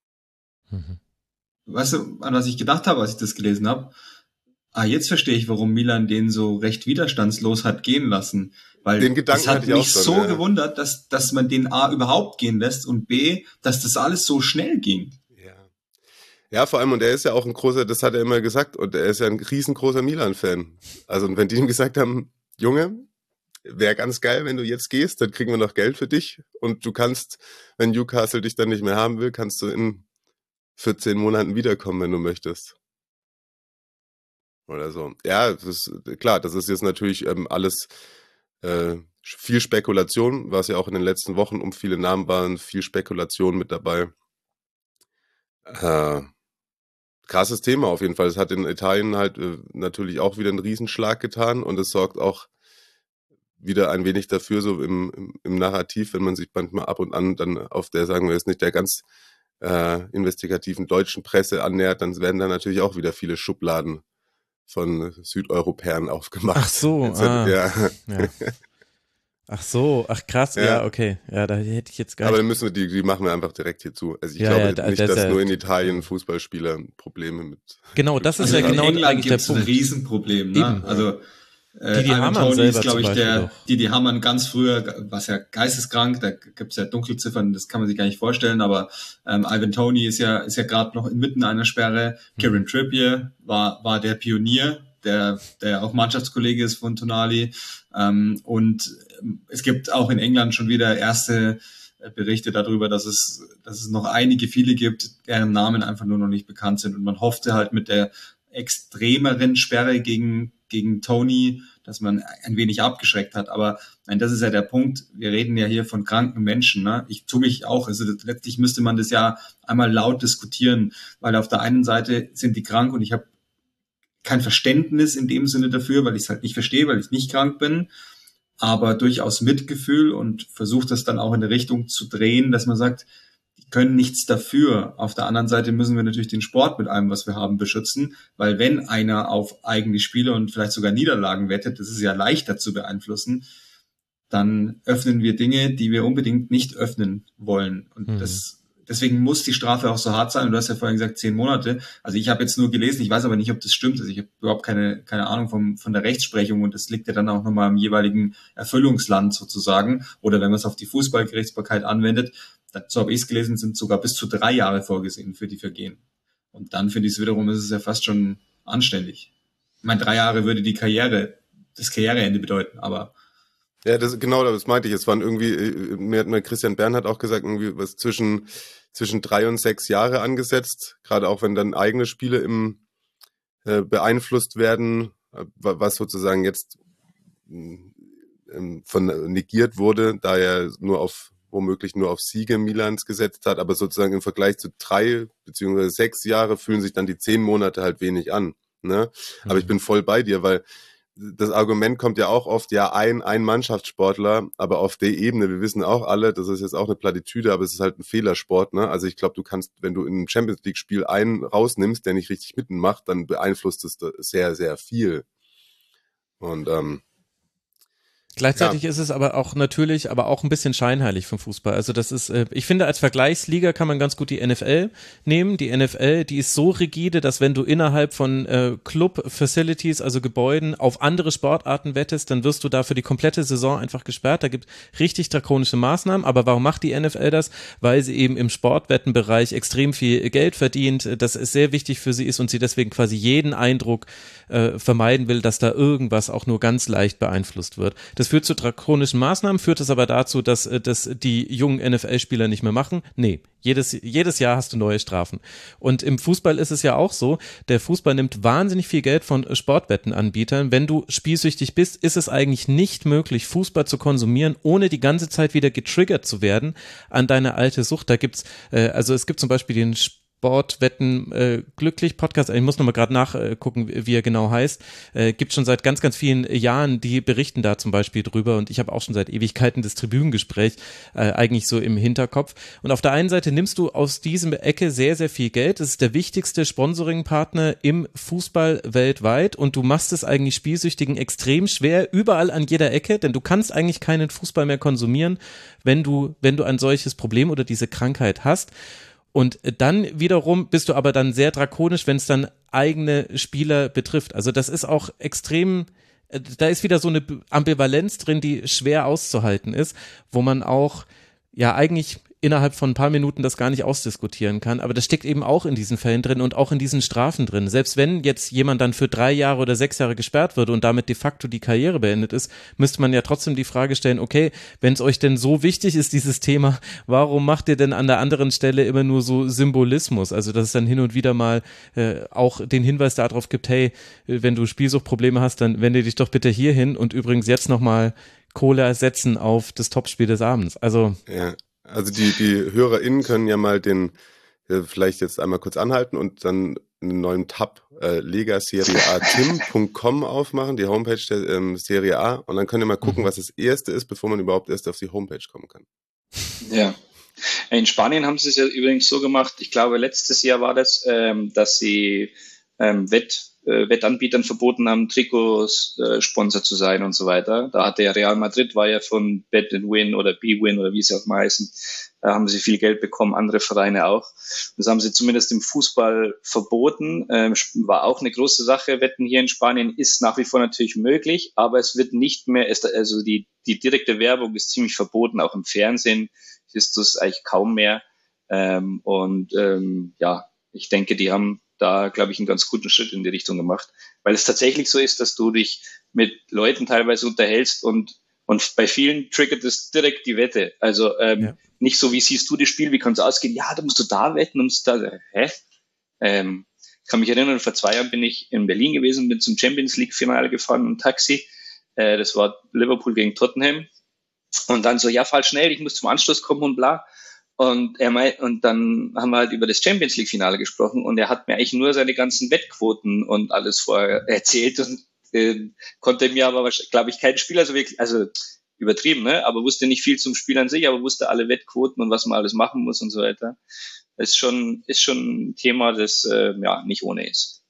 Mhm. Weißt du, an was ich gedacht habe, als ich das gelesen habe? Ah, jetzt verstehe ich, warum Milan den so recht widerstandslos hat gehen lassen. Weil den Gedanken das hat mich so ja. gewundert, dass, dass man den A überhaupt gehen lässt und B, dass das alles so schnell ging. Ja. Ja, vor allem, und er ist ja auch ein großer, das hat er immer gesagt, und er ist ja ein riesengroßer Milan-Fan. Also, und wenn die ihm gesagt haben, Junge, wäre ganz geil, wenn du jetzt gehst, dann kriegen wir noch Geld für dich und du kannst, wenn Newcastle dich dann nicht mehr haben will, kannst du in 14 Monaten wiederkommen, wenn du möchtest. Oder so. Ja, das ist klar, das ist jetzt natürlich ähm, alles äh, viel Spekulation, was ja auch in den letzten Wochen um viele Namen waren, viel Spekulation mit dabei. Äh, krasses Thema auf jeden Fall. Es hat in Italien halt äh, natürlich auch wieder einen Riesenschlag getan und es sorgt auch wieder ein wenig dafür, so im, im, im Narrativ, wenn man sich manchmal ab und an dann auf der, sagen wir jetzt nicht, der ganz äh, investigativen deutschen Presse annähert, dann werden da natürlich auch wieder viele Schubladen von Südeuropäern aufgemacht. Ach so, ah, ja. ja. Ach so, ach krass, ja. ja. okay. Ja, da hätte ich jetzt gar nicht. Aber dann müssen wir die, die machen wir einfach direkt hier zu. Also ich ja, glaube ja, nicht, das dass ja, nur in Italien Fußballspieler Probleme mit. Genau, das ist also ja genau England eigentlich der Punkt. ein Riesenproblem. Ne? Also Äh, Didi Ivan selber ist, glaube ich, der Didi Hamann ganz früher, was ja geisteskrank, da gibt's ja Dunkelziffern, das kann man sich gar nicht vorstellen, aber ähm, Ivan Tony ist ja, ist ja gerade noch inmitten einer Sperre. Mhm. Kieran Trippier war, war der Pionier, der, der auch Mannschaftskollege ist von Tonali. Ähm, und ähm, es gibt auch in England schon wieder erste äh, Berichte darüber, dass es, dass es noch einige, viele gibt, deren Namen einfach nur noch nicht bekannt sind. Und man hoffte halt mit der extremeren Sperre gegen, gegen Tony, dass man ein wenig abgeschreckt hat. Aber nein, das ist ja der Punkt. Wir reden ja hier von kranken Menschen. Ne? Ich tue mich auch. Also letztlich müsste man das ja einmal laut diskutieren, weil auf der einen Seite sind die krank und ich habe kein Verständnis in dem Sinne dafür, weil ich es halt nicht verstehe, weil ich nicht krank bin, aber durchaus Mitgefühl und versuche das dann auch in eine Richtung zu drehen, dass man sagt, die können nichts dafür. Auf der anderen Seite müssen wir natürlich den Sport mit allem, was wir haben, beschützen, weil wenn einer auf eigene Spiele und vielleicht sogar Niederlagen wettet, das ist ja leichter zu beeinflussen, dann öffnen wir Dinge, die wir unbedingt nicht öffnen wollen. Und Mhm. das, deswegen muss die Strafe auch so hart sein. Und du hast ja vorhin gesagt, zehn Monate. Also ich habe jetzt nur gelesen, ich weiß aber nicht, ob das stimmt. Also ich habe überhaupt keine, keine Ahnung vom, von der Rechtsprechung und das liegt ja dann auch nochmal im jeweiligen Erfüllungsland sozusagen. Oder wenn man es auf die Fußballgerichtsbarkeit anwendet, so habe ich es gelesen, sind sogar bis zu drei Jahre vorgesehen für die Vergehen. Und dann finde ich es wiederum, ist es ja fast schon anständig. Ich meine, drei Jahre würde die Karriere, das Karriereende bedeuten, aber Ja, das genau, das meinte ich. Es waren irgendwie, äh, mir hat mal Christian Bernhard auch gesagt, irgendwie was zwischen zwischen drei und sechs Jahre angesetzt. Gerade auch wenn dann eigene Spiele im äh, beeinflusst werden, äh, wa- was sozusagen jetzt mh, ähm, von äh, negiert wurde, da er nur auf womöglich nur auf Siege Milans gesetzt hat, aber sozusagen im Vergleich zu drei beziehungsweise sechs Jahre fühlen sich dann die zehn Monate halt wenig an. Ne? Aber ich bin voll bei dir, weil das Argument kommt ja auch oft, ja, ein, ein Mannschaftssportler, aber auf der Ebene, wir wissen auch alle, das ist jetzt auch eine Plattitüde, aber es ist halt ein Fehlersport, ne? Also ich glaube, du kannst, wenn du in einem Champions League-Spiel einen rausnimmst, der nicht richtig mitmacht, dann beeinflusst es sehr, sehr viel. Und ähm, Gleichzeitig ist es aber auch natürlich, aber auch ein bisschen scheinheilig vom Fußball. Also das ist, äh, ich finde, als Vergleichsliga kann man ganz gut die NFL nehmen. Die NFL, die ist so rigide, dass wenn du innerhalb von äh, Club-Facilities, also Gebäuden, auf andere Sportarten wettest, dann wirst du da für die komplette Saison einfach gesperrt. Da gibt richtig drakonische Maßnahmen. Aber warum macht die NFL das? Weil sie eben im Sportwettenbereich extrem viel Geld verdient, das ist sehr wichtig für sie ist und sie deswegen quasi jeden Eindruck äh, vermeiden will, dass da irgendwas auch nur ganz leicht beeinflusst wird. Das führt zu drakonischen Maßnahmen, führt es aber dazu, dass, äh, dass die jungen NFL-Spieler nicht mehr machen. Nee, jedes, jedes Jahr hast du neue Strafen. Und im Fußball ist es ja auch so, der Fußball nimmt wahnsinnig viel Geld von Sportwettenanbietern. Wenn du spielsüchtig bist, ist es eigentlich nicht möglich, Fußball zu konsumieren, ohne die ganze Zeit wieder getriggert zu werden an deine alte Sucht. Da gibt's, äh, also es gibt zum Beispiel den Sportwetten äh, glücklich Podcast. Ich muss nochmal gerade nachgucken, wie er genau heißt. Äh, gibt schon seit ganz, ganz vielen Jahren, die berichten da zum Beispiel drüber und ich habe auch schon seit Ewigkeiten das Tribünengespräch äh, eigentlich so im Hinterkopf. Und auf der einen Seite nimmst du aus diesem Ecke sehr, sehr viel Geld. Das ist der wichtigste Sponsoringpartner im Fußball weltweit und du machst es eigentlich Spielsüchtigen extrem schwer, überall an jeder Ecke, denn du kannst eigentlich keinen Fußball mehr konsumieren, wenn du, wenn du ein solches Problem oder diese Krankheit hast. Und dann wiederum bist du aber dann sehr drakonisch, wenn es dann eigene Spieler betrifft. Also das ist auch extrem, äh, da ist wieder so eine Ambivalenz drin, die schwer auszuhalten ist, wo man auch ja eigentlich innerhalb von ein paar Minuten das gar nicht ausdiskutieren kann. Aber das steckt eben auch in diesen Fällen drin und auch in diesen Strafen drin. Selbst wenn jetzt jemand dann für drei Jahre oder sechs Jahre gesperrt wird und damit de facto die Karriere beendet ist, müsste man ja trotzdem die Frage stellen, okay, wenn es euch denn so wichtig ist, dieses Thema, warum macht ihr denn an der anderen Stelle immer nur so Symbolismus? Also, dass es dann hin und wieder mal äh, auch den Hinweis darauf gibt, hey, wenn du Spielsuchtprobleme hast, dann wende dich doch bitte hier hin und übrigens jetzt nochmal Kohle setzen auf das Topspiel des Abends. Also, ja. Also die, die HörerInnen können ja mal den, äh, vielleicht jetzt einmal kurz anhalten und dann einen neuen Tab äh, legaserieatim.com aufmachen, die Homepage der ähm, Serie A und dann könnt ihr mal gucken, was das erste ist, bevor man überhaupt erst auf die Homepage kommen kann. Ja. In Spanien haben sie es ja übrigens so gemacht, ich glaube letztes Jahr war das, ähm, dass sie ähm, Wett, äh, Wettanbietern verboten haben, Trikots-Sponsor äh, zu sein und so weiter. Da hatte ja Real Madrid, war ja von Bet and Win oder B-Win oder wie sie auch heißen, da haben sie viel Geld bekommen, andere Vereine auch. Das haben sie zumindest im Fußball verboten. Ähm, war auch eine große Sache. Wetten hier in Spanien ist nach wie vor natürlich möglich, aber es wird nicht mehr, also die, die direkte Werbung ist ziemlich verboten. Auch im Fernsehen ist das eigentlich kaum mehr. Ähm, und ähm, ja, ich denke, die haben da, glaube ich, einen ganz guten Schritt in die Richtung gemacht, weil es tatsächlich so ist, dass du dich mit Leuten teilweise unterhältst und und bei vielen triggert es direkt die Wette. Also ähm, ja. nicht so, wie siehst du das Spiel, wie kann es ausgehen? Ja, da musst du da wetten, musst da. Hä? Ähm, ich kann mich erinnern, vor zwei Jahren bin ich in Berlin gewesen, bin zum Champions League Finale gefahren im Taxi. Äh, das war Liverpool gegen Tottenham. Und dann so, ja, fall schnell, ich muss zum Anschluss kommen und bla. Und er meint, und dann haben wir halt über das Champions League Finale gesprochen und er hat mir eigentlich nur seine ganzen Wettquoten und alles vorher erzählt und äh, konnte mir aber, glaube ich, kein Spieler so wirklich, also übertrieben, ne? aber wusste nicht viel zum Spiel an sich, aber wusste alle Wettquoten und was man alles machen muss und so weiter. Ist schon, ist schon ein Thema, das äh, ja nicht ohne ist.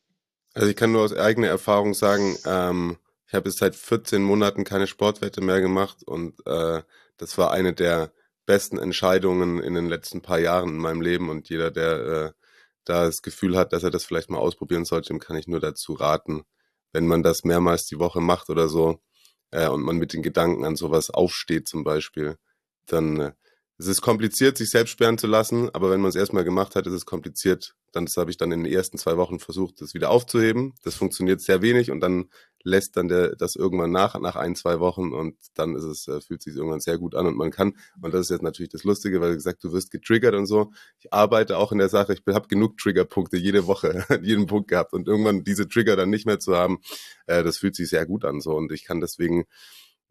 Also ich kann nur aus eigener Erfahrung sagen, ähm, ich habe jetzt seit 14 Monaten keine Sportwette mehr gemacht und äh, das war eine der besten Entscheidungen in den letzten paar Jahren in meinem Leben. Und jeder, der äh, da das Gefühl hat, dass er das vielleicht mal ausprobieren sollte, dem kann ich nur dazu raten, wenn man das mehrmals die Woche macht oder so äh, und man mit den Gedanken an sowas aufsteht zum Beispiel, dann äh, es ist kompliziert, sich selbst sperren zu lassen, aber wenn man es erstmal gemacht hat, ist es kompliziert. Dann, das habe ich dann in den ersten zwei Wochen versucht, das wieder aufzuheben. Das funktioniert sehr wenig und dann lässt dann der, das irgendwann nach, nach ein, zwei Wochen und dann ist es, äh, fühlt sich irgendwann sehr gut an und man kann, und das ist jetzt natürlich das Lustige, weil gesagt, du wirst getriggert und so. Ich arbeite auch in der Sache, ich habe genug Triggerpunkte jede Woche, jeden Punkt gehabt und irgendwann diese Trigger dann nicht mehr zu haben, äh, das fühlt sich sehr gut an so und ich kann deswegen,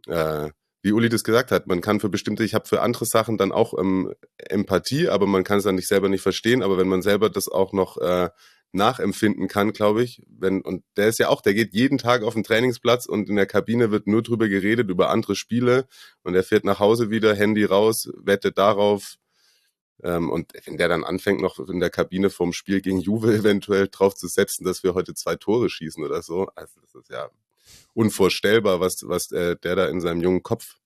äh, wie Uli das gesagt hat, man kann für bestimmte, ich habe für andere Sachen dann auch ähm, Empathie, aber man kann es dann nicht selber nicht verstehen. Aber wenn man selber das auch noch äh, nachempfinden kann, glaube ich, wenn, und der ist ja auch, der geht jeden Tag auf den Trainingsplatz und in der Kabine wird nur drüber geredet, über andere Spiele und er fährt nach Hause wieder, Handy raus, wettet darauf. Ähm, und wenn der dann anfängt, noch in der Kabine vorm Spiel gegen Juve eventuell drauf zu setzen, dass wir heute zwei Tore schießen oder so, also das ist ja unvorstellbar, was, was äh, der da in seinem jungen Kopf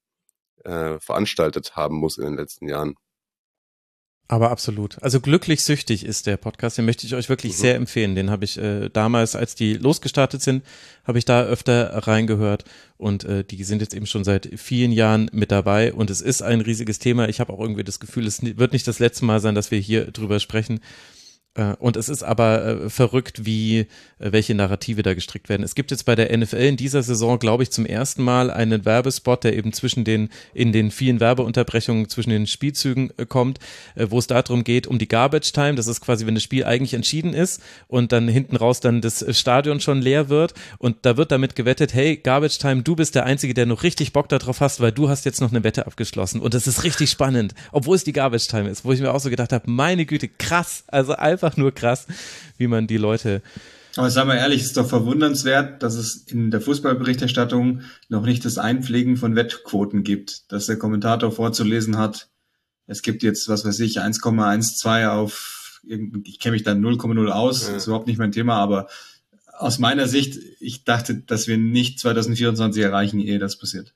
äh, veranstaltet haben muss in den letzten Jahren. Aber absolut. Also glücklich süchtig ist der Podcast. Den möchte ich euch wirklich mhm. sehr empfehlen. Den habe ich äh, damals, als die losgestartet sind, habe ich da öfter reingehört und äh, die sind jetzt eben schon seit vielen Jahren mit dabei und es ist ein riesiges Thema. Ich habe auch irgendwie das Gefühl, es wird nicht das letzte Mal sein, dass wir hier drüber sprechen. Äh, und es ist aber äh, verrückt, wie äh, welche Narrative da gestrickt werden. Es gibt jetzt bei der NFL in dieser Saison, glaube ich, zum ersten Mal einen Werbespot, der eben zwischen den in den vielen Werbeunterbrechungen zwischen den Spielzügen kommt, wo es darum geht um die Garbage Time. Das ist quasi, wenn das Spiel eigentlich entschieden ist und dann hinten raus dann das Stadion schon leer wird und da wird damit gewettet, hey Garbage Time, du bist der einzige, der noch richtig Bock darauf hast, weil du hast jetzt noch eine Wette abgeschlossen und das ist richtig spannend, obwohl es die Garbage Time ist, wo ich mir auch so gedacht habe, meine Güte, krass, also einfach einfach nur krass, wie man die Leute. Aber sagen wir ehrlich, es ist doch verwundernswert, dass es in der Fußballberichterstattung noch nicht das Einpflegen von Wettquoten gibt, dass der Kommentator vorzulesen hat, es gibt jetzt, was weiß ich, 1,12 auf, ich kenne mich dann 0,0 aus, ja. ist überhaupt nicht mein Thema, aber aus meiner Sicht, ich dachte, dass wir nicht 2024 erreichen, ehe das passiert.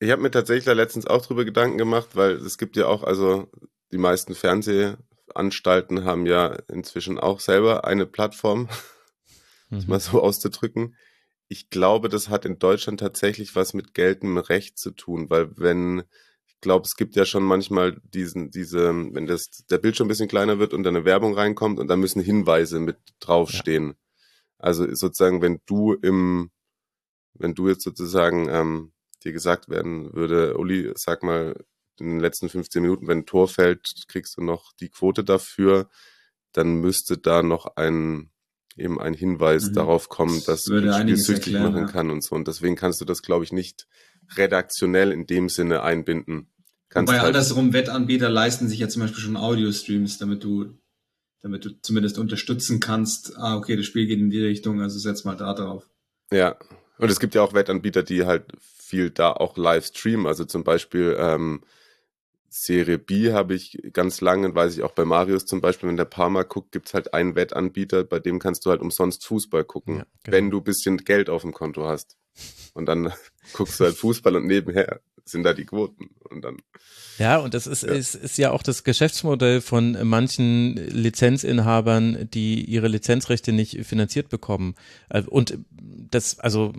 Ich habe mir tatsächlich letztens auch drüber Gedanken gemacht, weil es gibt ja auch, also die meisten Fernseh- Anstalten haben ja inzwischen auch selber eine Plattform, mhm. mal so auszudrücken. Ich glaube, das hat in Deutschland tatsächlich was mit geltendem Recht zu tun, weil wenn, ich glaube, es gibt ja schon manchmal diesen, diese, wenn das, der Bildschirm ein bisschen kleiner wird und dann eine Werbung reinkommt und da müssen Hinweise mit draufstehen. Ja. Also sozusagen, wenn du im, wenn du jetzt sozusagen ähm, dir gesagt werden würde, Uli, sag mal, in den letzten 15 Minuten, wenn ein Tor fällt, kriegst du noch die Quote dafür, dann müsste da noch ein eben ein Hinweis mhm. darauf kommen, dass das du Spiel süchtig erklären, machen ja. kann und so. Und deswegen kannst du das, glaube ich, nicht redaktionell in dem Sinne einbinden. Kannst Wobei halt andersrum Wettanbieter leisten sich ja zum Beispiel schon Audio-Streams, damit du, damit du zumindest unterstützen kannst, ah, okay, das Spiel geht in die Richtung, also setz mal da drauf. Ja. Und es gibt ja auch Wettanbieter, die halt viel da auch live streamen. Also zum Beispiel ähm, Serie B habe ich ganz lange, weiß ich auch bei Marius zum Beispiel, wenn der Parma guckt, gibt's halt einen Wettanbieter, bei dem kannst du halt umsonst Fußball gucken, Ja, genau. wenn du bisschen Geld auf dem Konto hast. Und dann guckst du halt Fußball und nebenher sind da die Quoten. Und dann, Ja, und das ist, Ja. ist, ist ja auch das Geschäftsmodell von manchen Lizenzinhabern, die ihre Lizenzrechte nicht finanziert bekommen. Äh, Und das, also,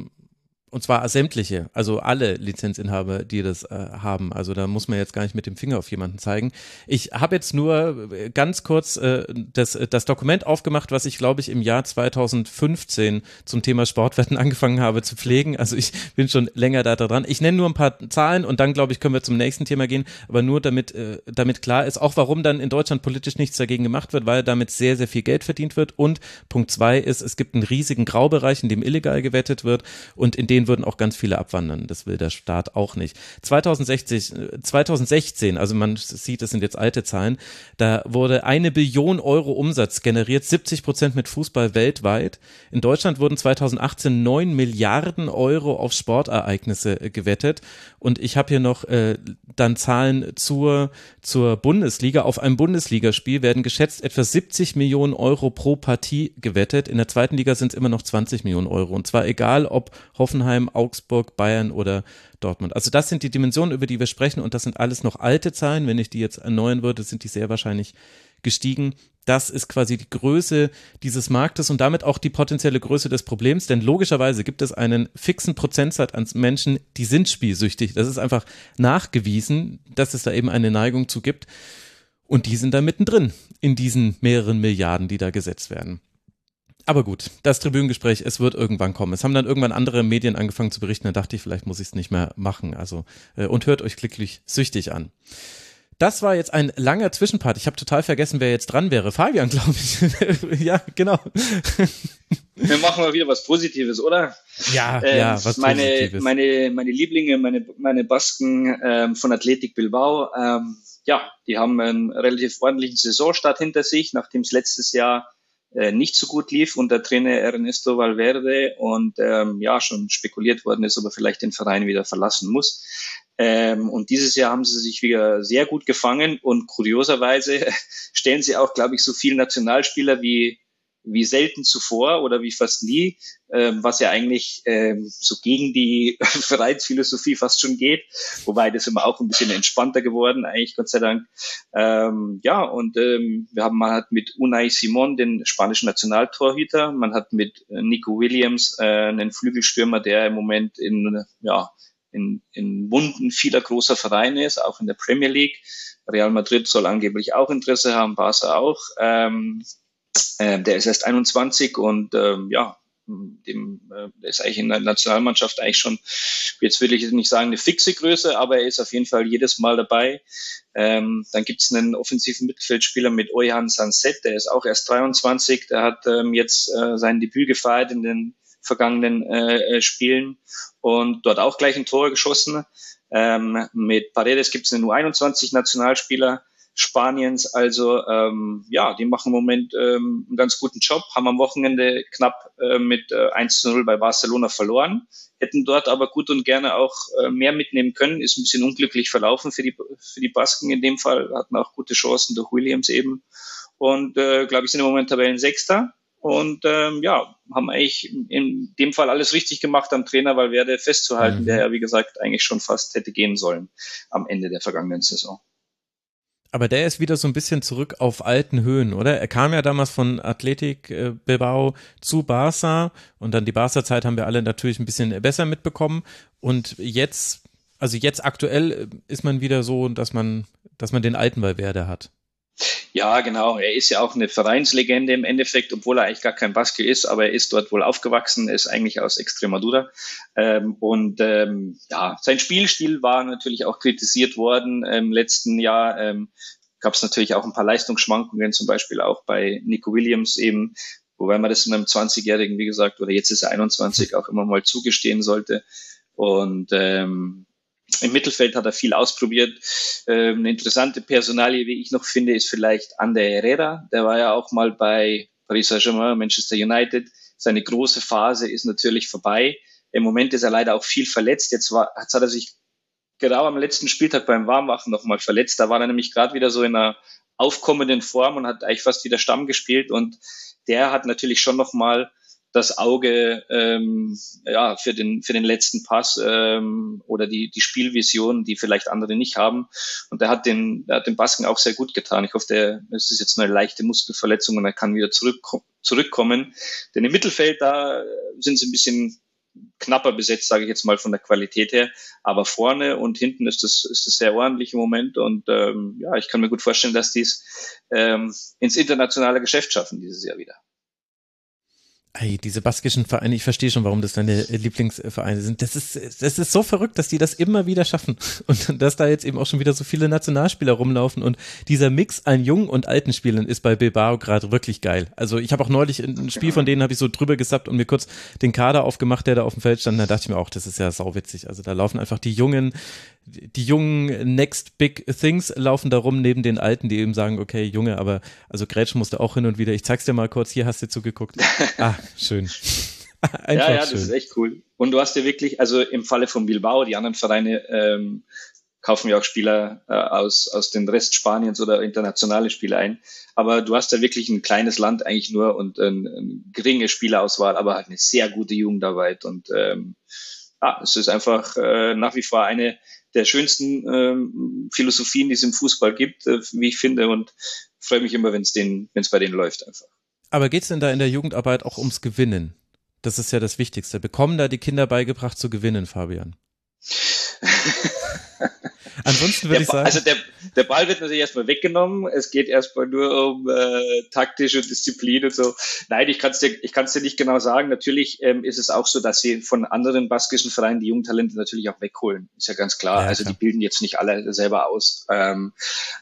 und zwar sämtliche, also alle Lizenzinhaber, die das äh, haben. Also da muss man jetzt gar nicht mit dem Finger auf jemanden zeigen. Ich habe jetzt nur äh, ganz kurz äh, das, das Dokument aufgemacht, was ich, glaube ich, im Jahr 2015 zum Thema Sportwetten angefangen habe zu pflegen. Also ich bin schon länger da dran. Ich nenne nur ein paar Zahlen und dann, glaube ich, können wir zum nächsten Thema gehen. Aber nur damit, äh, damit klar ist, auch warum dann in Deutschland politisch nichts dagegen gemacht wird, weil damit sehr, sehr viel Geld verdient wird. Und Punkt zwei ist, es gibt einen riesigen Graubereich, in dem illegal gewettet wird und in den würden auch ganz viele abwandern. Das will der Staat auch nicht. 2060, äh, 2016, also man sieht, das sind jetzt alte Zahlen, da wurde eine Billion Euro Umsatz generiert, 70 Prozent mit Fußball weltweit. In Deutschland wurden 2018 neun Milliarden Euro auf Sportereignisse äh, gewettet. Und ich habe hier noch äh, dann Zahlen zur, zur Bundesliga. Auf einem Bundesligaspiel werden geschätzt etwa 70 Millionen Euro pro Partie gewettet. In der zweiten Liga sind es immer noch 20 Millionen Euro. Und zwar egal, ob Hoffenheim, Augsburg, Bayern oder Dortmund. Also das sind die Dimensionen, über die wir sprechen. Und das sind alles noch alte Zahlen. Wenn ich die jetzt erneuern würde, sind die sehr wahrscheinlich gestiegen. Das ist quasi die Größe dieses Marktes und damit auch die potenzielle Größe des Problems, denn logischerweise gibt es einen fixen Prozentsatz an Menschen, die sind spielsüchtig. Das ist einfach nachgewiesen, dass es da eben eine Neigung zu gibt. Und die sind da mittendrin in diesen mehreren Milliarden, die da gesetzt werden. Aber gut, das Tribünengespräch, es wird irgendwann kommen. Es haben dann irgendwann andere Medien angefangen zu berichten, da dachte ich, vielleicht muss ich es nicht mehr machen. Also, äh, und hört euch glücklich süchtig an. Das war jetzt ein langer Zwischenpart. Ich habe total vergessen, wer jetzt dran wäre. Fabian, glaube ich. ja, genau. Wir machen mal wieder was Positives, oder? Ja, Ähm, ja, was meine, Positives. meine, meine Lieblinge, meine, meine Basken ähm, von Athletic Bilbao, ähm, ja, die haben einen relativ ordentlichen Saisonstart hinter sich, nachdem es letztes Jahr äh, nicht so gut lief unter Trainer Ernesto Valverde und ähm, ja schon spekuliert worden ist, ob er vielleicht den Verein wieder verlassen muss. Ähm, und dieses Jahr haben sie sich wieder sehr gut gefangen und kurioserweise stellen sie auch, glaube ich, so viele Nationalspieler wie wie selten zuvor oder wie fast nie, ähm, was ja eigentlich ähm, so gegen die Vereinsphilosophie fast schon geht, wobei das immer auch ein bisschen entspannter geworden, eigentlich Gott sei Dank. Ähm, ja, und ähm, wir haben man hat mit Unai Simon den spanischen Nationaltorhüter, man hat mit äh, Nico Williams äh, einen Flügelstürmer, der im Moment in ja in, in Wunden vieler großer Vereine ist, auch in der Premier League. Real Madrid soll angeblich auch Interesse haben, Barca auch. Ähm, äh, der ist erst 21 und ähm, ja, dem äh, der ist eigentlich in der Nationalmannschaft eigentlich schon, jetzt will ich nicht sagen eine fixe Größe, aber er ist auf jeden Fall jedes Mal dabei. Ähm, dann gibt es einen offensiven Mittelfeldspieler mit Ojan Sanset, der ist auch erst 23, der hat ähm, jetzt äh, sein Debüt gefeiert in den vergangenen äh, Spielen und dort auch gleich ein Tor geschossen. Ähm, mit Paredes gibt es einen U21-Nationalspieler Spaniens. Also ähm, ja, die machen im Moment ähm, einen ganz guten Job, haben am Wochenende knapp äh, mit äh, 1 zu 0 bei Barcelona verloren, hätten dort aber gut und gerne auch äh, mehr mitnehmen können. Ist ein bisschen unglücklich verlaufen für die, für die Basken in dem Fall, hatten auch gute Chancen durch Williams eben. Und äh, glaube ich, sind im Moment Tabellensechster. Und ähm, ja, haben eigentlich in dem Fall alles richtig gemacht am Trainer Valverde festzuhalten, Mhm. der ja, wie gesagt, eigentlich schon fast hätte gehen sollen am Ende der vergangenen Saison. Aber der ist wieder so ein bisschen zurück auf alten Höhen, oder? Er kam ja damals von Athletik äh, Bilbao zu Barca und dann die Barca-Zeit haben wir alle natürlich ein bisschen besser mitbekommen. Und jetzt, also jetzt aktuell äh, ist man wieder so, dass man, dass man den alten Valverde hat. Ja, genau. Er ist ja auch eine Vereinslegende im Endeffekt, obwohl er eigentlich gar kein Baske ist, aber er ist dort wohl aufgewachsen, ist eigentlich aus Extremadura. Ähm, und ähm, ja, sein Spielstil war natürlich auch kritisiert worden im letzten Jahr. Ähm, Gab es natürlich auch ein paar Leistungsschwankungen, zum Beispiel auch bei Nico Williams eben, wobei man das einem 20-Jährigen, wie gesagt, oder jetzt ist er 21, auch immer mal zugestehen sollte. Und ähm, im Mittelfeld hat er viel ausprobiert. Ähm, eine interessante Personalie, wie ich noch finde, ist vielleicht Ander Herrera. Der war ja auch mal bei Paris Saint-Germain, Manchester United. Seine große Phase ist natürlich vorbei. Im Moment ist er leider auch viel verletzt. Jetzt, war, jetzt hat er sich genau am letzten Spieltag beim Warmmachen nochmal verletzt. Da war er nämlich gerade wieder so in einer aufkommenden Form und hat eigentlich fast wieder Stamm gespielt und der hat natürlich schon nochmal das Auge ähm, ja, für, den, für den letzten Pass ähm, oder die, die Spielvision, die vielleicht andere nicht haben. Und der hat den, der hat den Basken auch sehr gut getan. Ich hoffe, der, es ist jetzt eine leichte Muskelverletzung und er kann wieder zurück, zurückkommen. Denn im Mittelfeld, da sind sie ein bisschen knapper besetzt, sage ich jetzt mal von der Qualität her. Aber vorne und hinten ist das, ist das sehr ordentlich im Moment. Und ähm, ja, ich kann mir gut vorstellen, dass die es ähm, ins internationale Geschäft schaffen dieses Jahr wieder. Ey, diese baskischen Vereine, ich verstehe schon, warum das deine Lieblingsvereine sind. Das ist, das ist so verrückt, dass die das immer wieder schaffen. Und dass da jetzt eben auch schon wieder so viele Nationalspieler rumlaufen. Und dieser Mix an jungen und alten Spielern ist bei Bilbao gerade wirklich geil. Also ich habe auch neulich ein Spiel von denen, habe ich so drüber gesappt und mir kurz den Kader aufgemacht, der da auf dem Feld stand. Da dachte ich mir auch, das ist ja sauwitzig. Also da laufen einfach die jungen, die jungen Next Big Things laufen da rum neben den Alten, die eben sagen, okay, Junge, aber also Grätsch musste auch hin und wieder. Ich zeig's dir mal kurz, hier hast du zugeguckt. Ah, schön. Einfach ja, ja, das ist echt cool. Und du hast ja wirklich, also im Falle von Bilbao, die anderen Vereine ähm, kaufen ja auch Spieler äh, aus, aus den Rest Spaniens oder internationale Spieler ein. Aber du hast ja wirklich ein kleines Land eigentlich nur und eine, eine geringe Spielerauswahl, aber halt eine sehr gute Jugendarbeit. Und ähm, ja, es ist einfach äh, nach wie vor eine der schönsten ähm, Philosophien, die es im Fußball gibt, äh, wie ich finde. Und freue mich immer, wenn es wenn es bei denen läuft einfach. Aber geht es denn da in der Jugendarbeit auch ums Gewinnen? Das ist ja das Wichtigste. Bekommen da die Kinder beigebracht zu gewinnen, Fabian? Ansonsten würde ich sagen. Also der, der Ball wird natürlich erstmal weggenommen. Es geht erstmal nur um äh, taktische Disziplin und so. Nein, ich kann es dir, ich kann's dir nicht genau sagen. Natürlich ähm, ist es auch so, dass sie von anderen baskischen Vereinen die jungen Talente natürlich auch wegholen. Ist ja ganz klar. Ja, also klar. die bilden jetzt nicht alle selber aus. Ähm,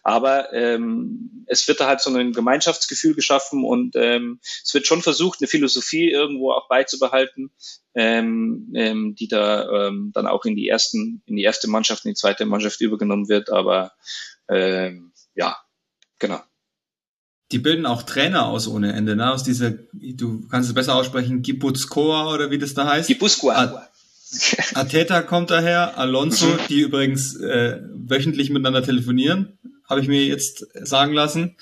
aber ähm, es wird da halt so ein Gemeinschaftsgefühl geschaffen und ähm, es wird schon versucht, eine Philosophie irgendwo auch beizubehalten, ähm, ähm, die da ähm, dann auch in die ersten, in die erste Mannschaft, in die zweite Mannschaft übergenommen wird. Aber ähm, ja, genau. Die bilden auch Trainer aus ohne Ende, ne? Aus dieser, du kannst es besser aussprechen, Gibuzkoa oder wie das da heißt. Gibuzkoa. Ateta kommt daher, Alonso, mhm. die übrigens äh, wöchentlich miteinander telefonieren, habe ich mir jetzt sagen lassen.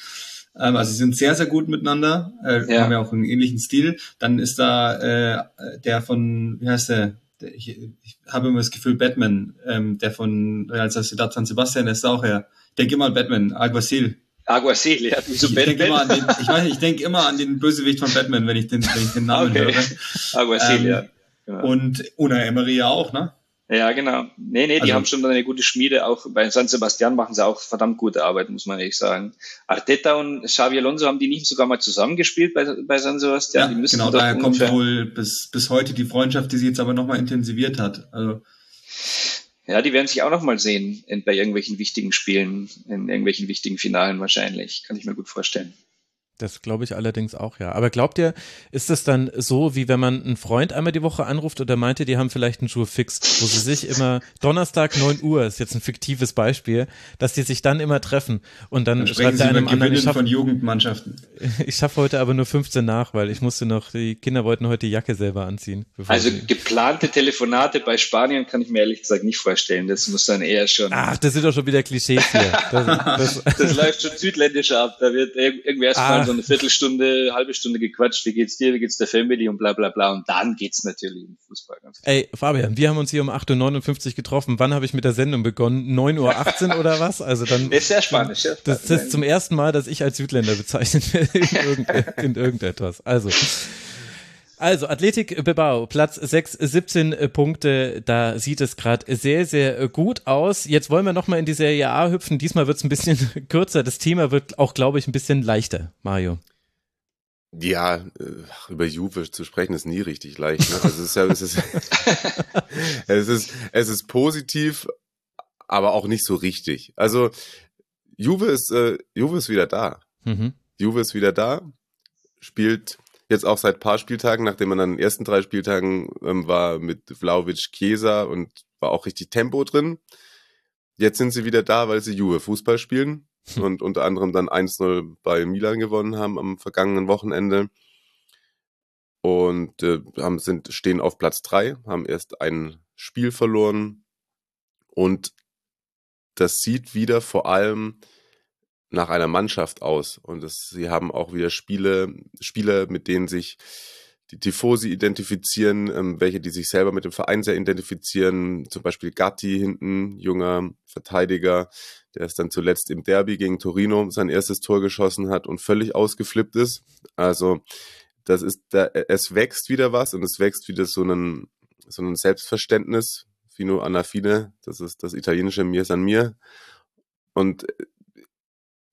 Ähm, also sie sind sehr, sehr gut miteinander, äh, ja. haben ja auch einen ähnlichen Stil. Dann ist da äh, der von, wie heißt der? Ich, ich habe immer das Gefühl, Batman, ähm, der von Real Sociedad San Sebastian, ist auch her. Ich denke immer an Batman, Alguacil. Alguacil, ja. So ich denke immer an den, ich weiß ich denke immer an den Bösewicht von Batman, wenn ich den, wenn ich den Namen okay. höre. Alguacil, ähm, ja. Genau. Und Una Emery ja auch, ne? Ja, genau. Nee, nee, die also, haben schon eine gute Schmiede. Auch bei San Sebastian machen sie auch verdammt gute Arbeit, muss man ehrlich sagen. Arteta und Xavi Alonso haben die nicht sogar mal zusammengespielt bei, bei San Sebastian. Ja, genau, daher kommt wohl bis, bis heute die Freundschaft, die sich jetzt aber nochmal intensiviert hat. Also. Ja, die werden sich auch nochmal sehen in, bei irgendwelchen wichtigen Spielen, in irgendwelchen wichtigen Finalen wahrscheinlich. Kann ich mir gut vorstellen. Das glaube ich allerdings auch, ja. Aber glaubt ihr, ist das dann so, wie wenn man einen Freund einmal die Woche anruft oder meinte, die haben vielleicht einen Schuh fix, wo sie sich immer Donnerstag 9 Uhr, ist jetzt ein fiktives Beispiel, dass die sich dann immer treffen und dann, dann schreibt er einem anderen, ich von Jugendmannschaften. Ich schaffe heute aber nur 15 nach, weil ich musste noch, die Kinder wollten heute die Jacke selber anziehen. Also geplante Telefonate bei Spanien kann ich mir ehrlich gesagt nicht vorstellen. Das muss dann eher schon. Ach, das sind doch schon wieder Klischees hier. Das, das, das läuft schon südländischer ab. Da wird irgendwer erstmal ah. So eine Viertelstunde, halbe Stunde gequatscht, wie geht's dir, wie geht's der Family und bla bla bla. Und dann geht's natürlich um Fußball. Ganz klar. Ey, Fabian, wir haben uns hier um 8.59 Uhr getroffen. Wann habe ich mit der Sendung begonnen? 9.18 Uhr oder was? Also dann. ist sehr spannend, sehr spannend. Das, das ist zum ersten Mal, dass ich als Südländer bezeichnet werde in, irgend, in irgendetwas. Also. Also, Athletik Bilbao, Platz 6, 17 Punkte. Da sieht es gerade sehr, sehr gut aus. Jetzt wollen wir nochmal in die Serie A hüpfen. Diesmal wird es ein bisschen kürzer. Das Thema wird auch, glaube ich, ein bisschen leichter, Mario. Ja, äh, über Juve zu sprechen ist nie richtig leicht. Ne? Also es ist ja, es ist, es ist, es ist positiv, aber auch nicht so richtig. Also Juve ist, äh, Juve ist wieder da. Mhm. Juve ist wieder da, spielt jetzt auch seit paar Spieltagen, nachdem man an den ersten drei Spieltagen ähm, war mit Vlaovic, Chiesa und war auch richtig Tempo drin. Jetzt sind sie wieder da, weil sie Juve Fußball spielen hm. und unter anderem dann 1-0 bei Milan gewonnen haben am vergangenen Wochenende. Und äh, haben, sind, stehen auf Platz drei, haben erst ein Spiel verloren und das sieht wieder vor allem nach einer Mannschaft aus. Und das, sie haben auch wieder Spiele, Spieler, mit denen sich die Tifosi identifizieren, ähm, welche, die sich selber mit dem Verein sehr identifizieren. Zum Beispiel Gatti hinten, junger Verteidiger, der es dann zuletzt im Derby gegen Torino sein erstes Tor geschossen hat und völlig ausgeflippt ist. Also das ist, da, es wächst wieder was und es wächst wieder so ein, so ein Selbstverständnis, fino alla fine, das ist das italienische Mir san mir. Und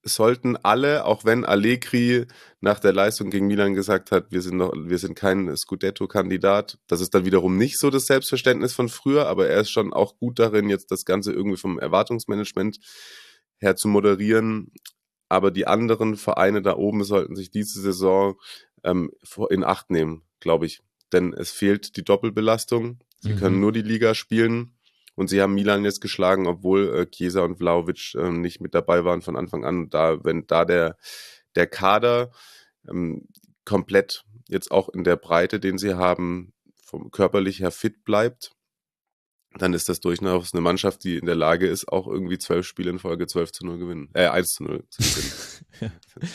sollten alle, auch wenn Allegri nach der Leistung gegen Milan gesagt hat, wir sind noch, wir sind kein Scudetto-Kandidat, das ist dann wiederum nicht so das Selbstverständnis von früher, aber er ist schon auch gut darin, jetzt das Ganze irgendwie vom Erwartungsmanagement her zu moderieren. Aber die anderen Vereine da oben sollten sich diese Saison ähm, in Acht nehmen, glaube ich. Denn es fehlt die Doppelbelastung. Sie mhm. können nur die Liga spielen. Und sie haben Milan jetzt geschlagen, obwohl äh, Chiesa und Vlaovic äh, nicht mit dabei waren von Anfang an. Da, wenn da der, der Kader ähm, komplett jetzt auch in der Breite, den sie haben, vom körperlich her fit bleibt, dann ist das durchaus eine Mannschaft, die in der Lage ist, auch irgendwie zwölf Spiele in Folge 12 zu 0 gewinnen. Äh, 1 zu 0 zu gewinnen.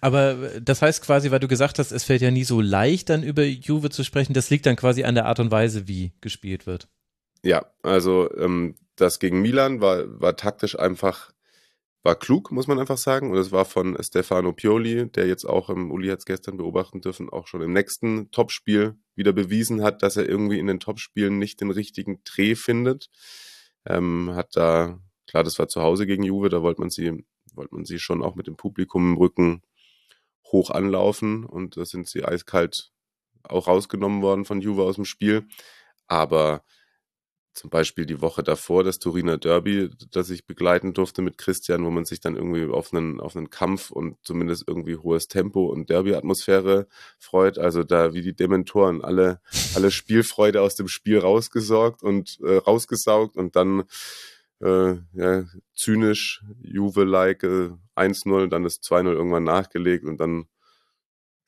Aber äh, das heißt quasi, weil du gesagt hast, es fällt ja nie so leicht, dann über Juve zu sprechen, das liegt dann quasi an der Art und Weise, wie gespielt wird. Ja, also ähm, das gegen Milan war, war taktisch einfach, war klug, muss man einfach sagen. Und es war von Stefano Pioli, der jetzt auch, ähm, Uli hat es gestern beobachten dürfen, auch schon im nächsten Topspiel wieder bewiesen hat, dass er irgendwie in den Topspielen nicht den richtigen Dreh findet. Ähm, hat da, klar, das war zu Hause gegen Juve, da wollte man sie, wollte man sie schon auch mit dem Publikum im Rücken hoch anlaufen und da sind sie eiskalt auch rausgenommen worden von Juve aus dem Spiel. Aber zum Beispiel die Woche davor das Turiner Derby, das ich begleiten durfte mit Christian, wo man sich dann irgendwie auf einen, auf einen Kampf und zumindest irgendwie hohes Tempo und Derby-Atmosphäre freut. Also da wie die Dementoren alle, alle Spielfreude aus dem Spiel rausgesorgt und äh, rausgesaugt und dann äh, ja, zynisch, Juve-like äh, 1-0, dann ist 2-0 irgendwann nachgelegt und dann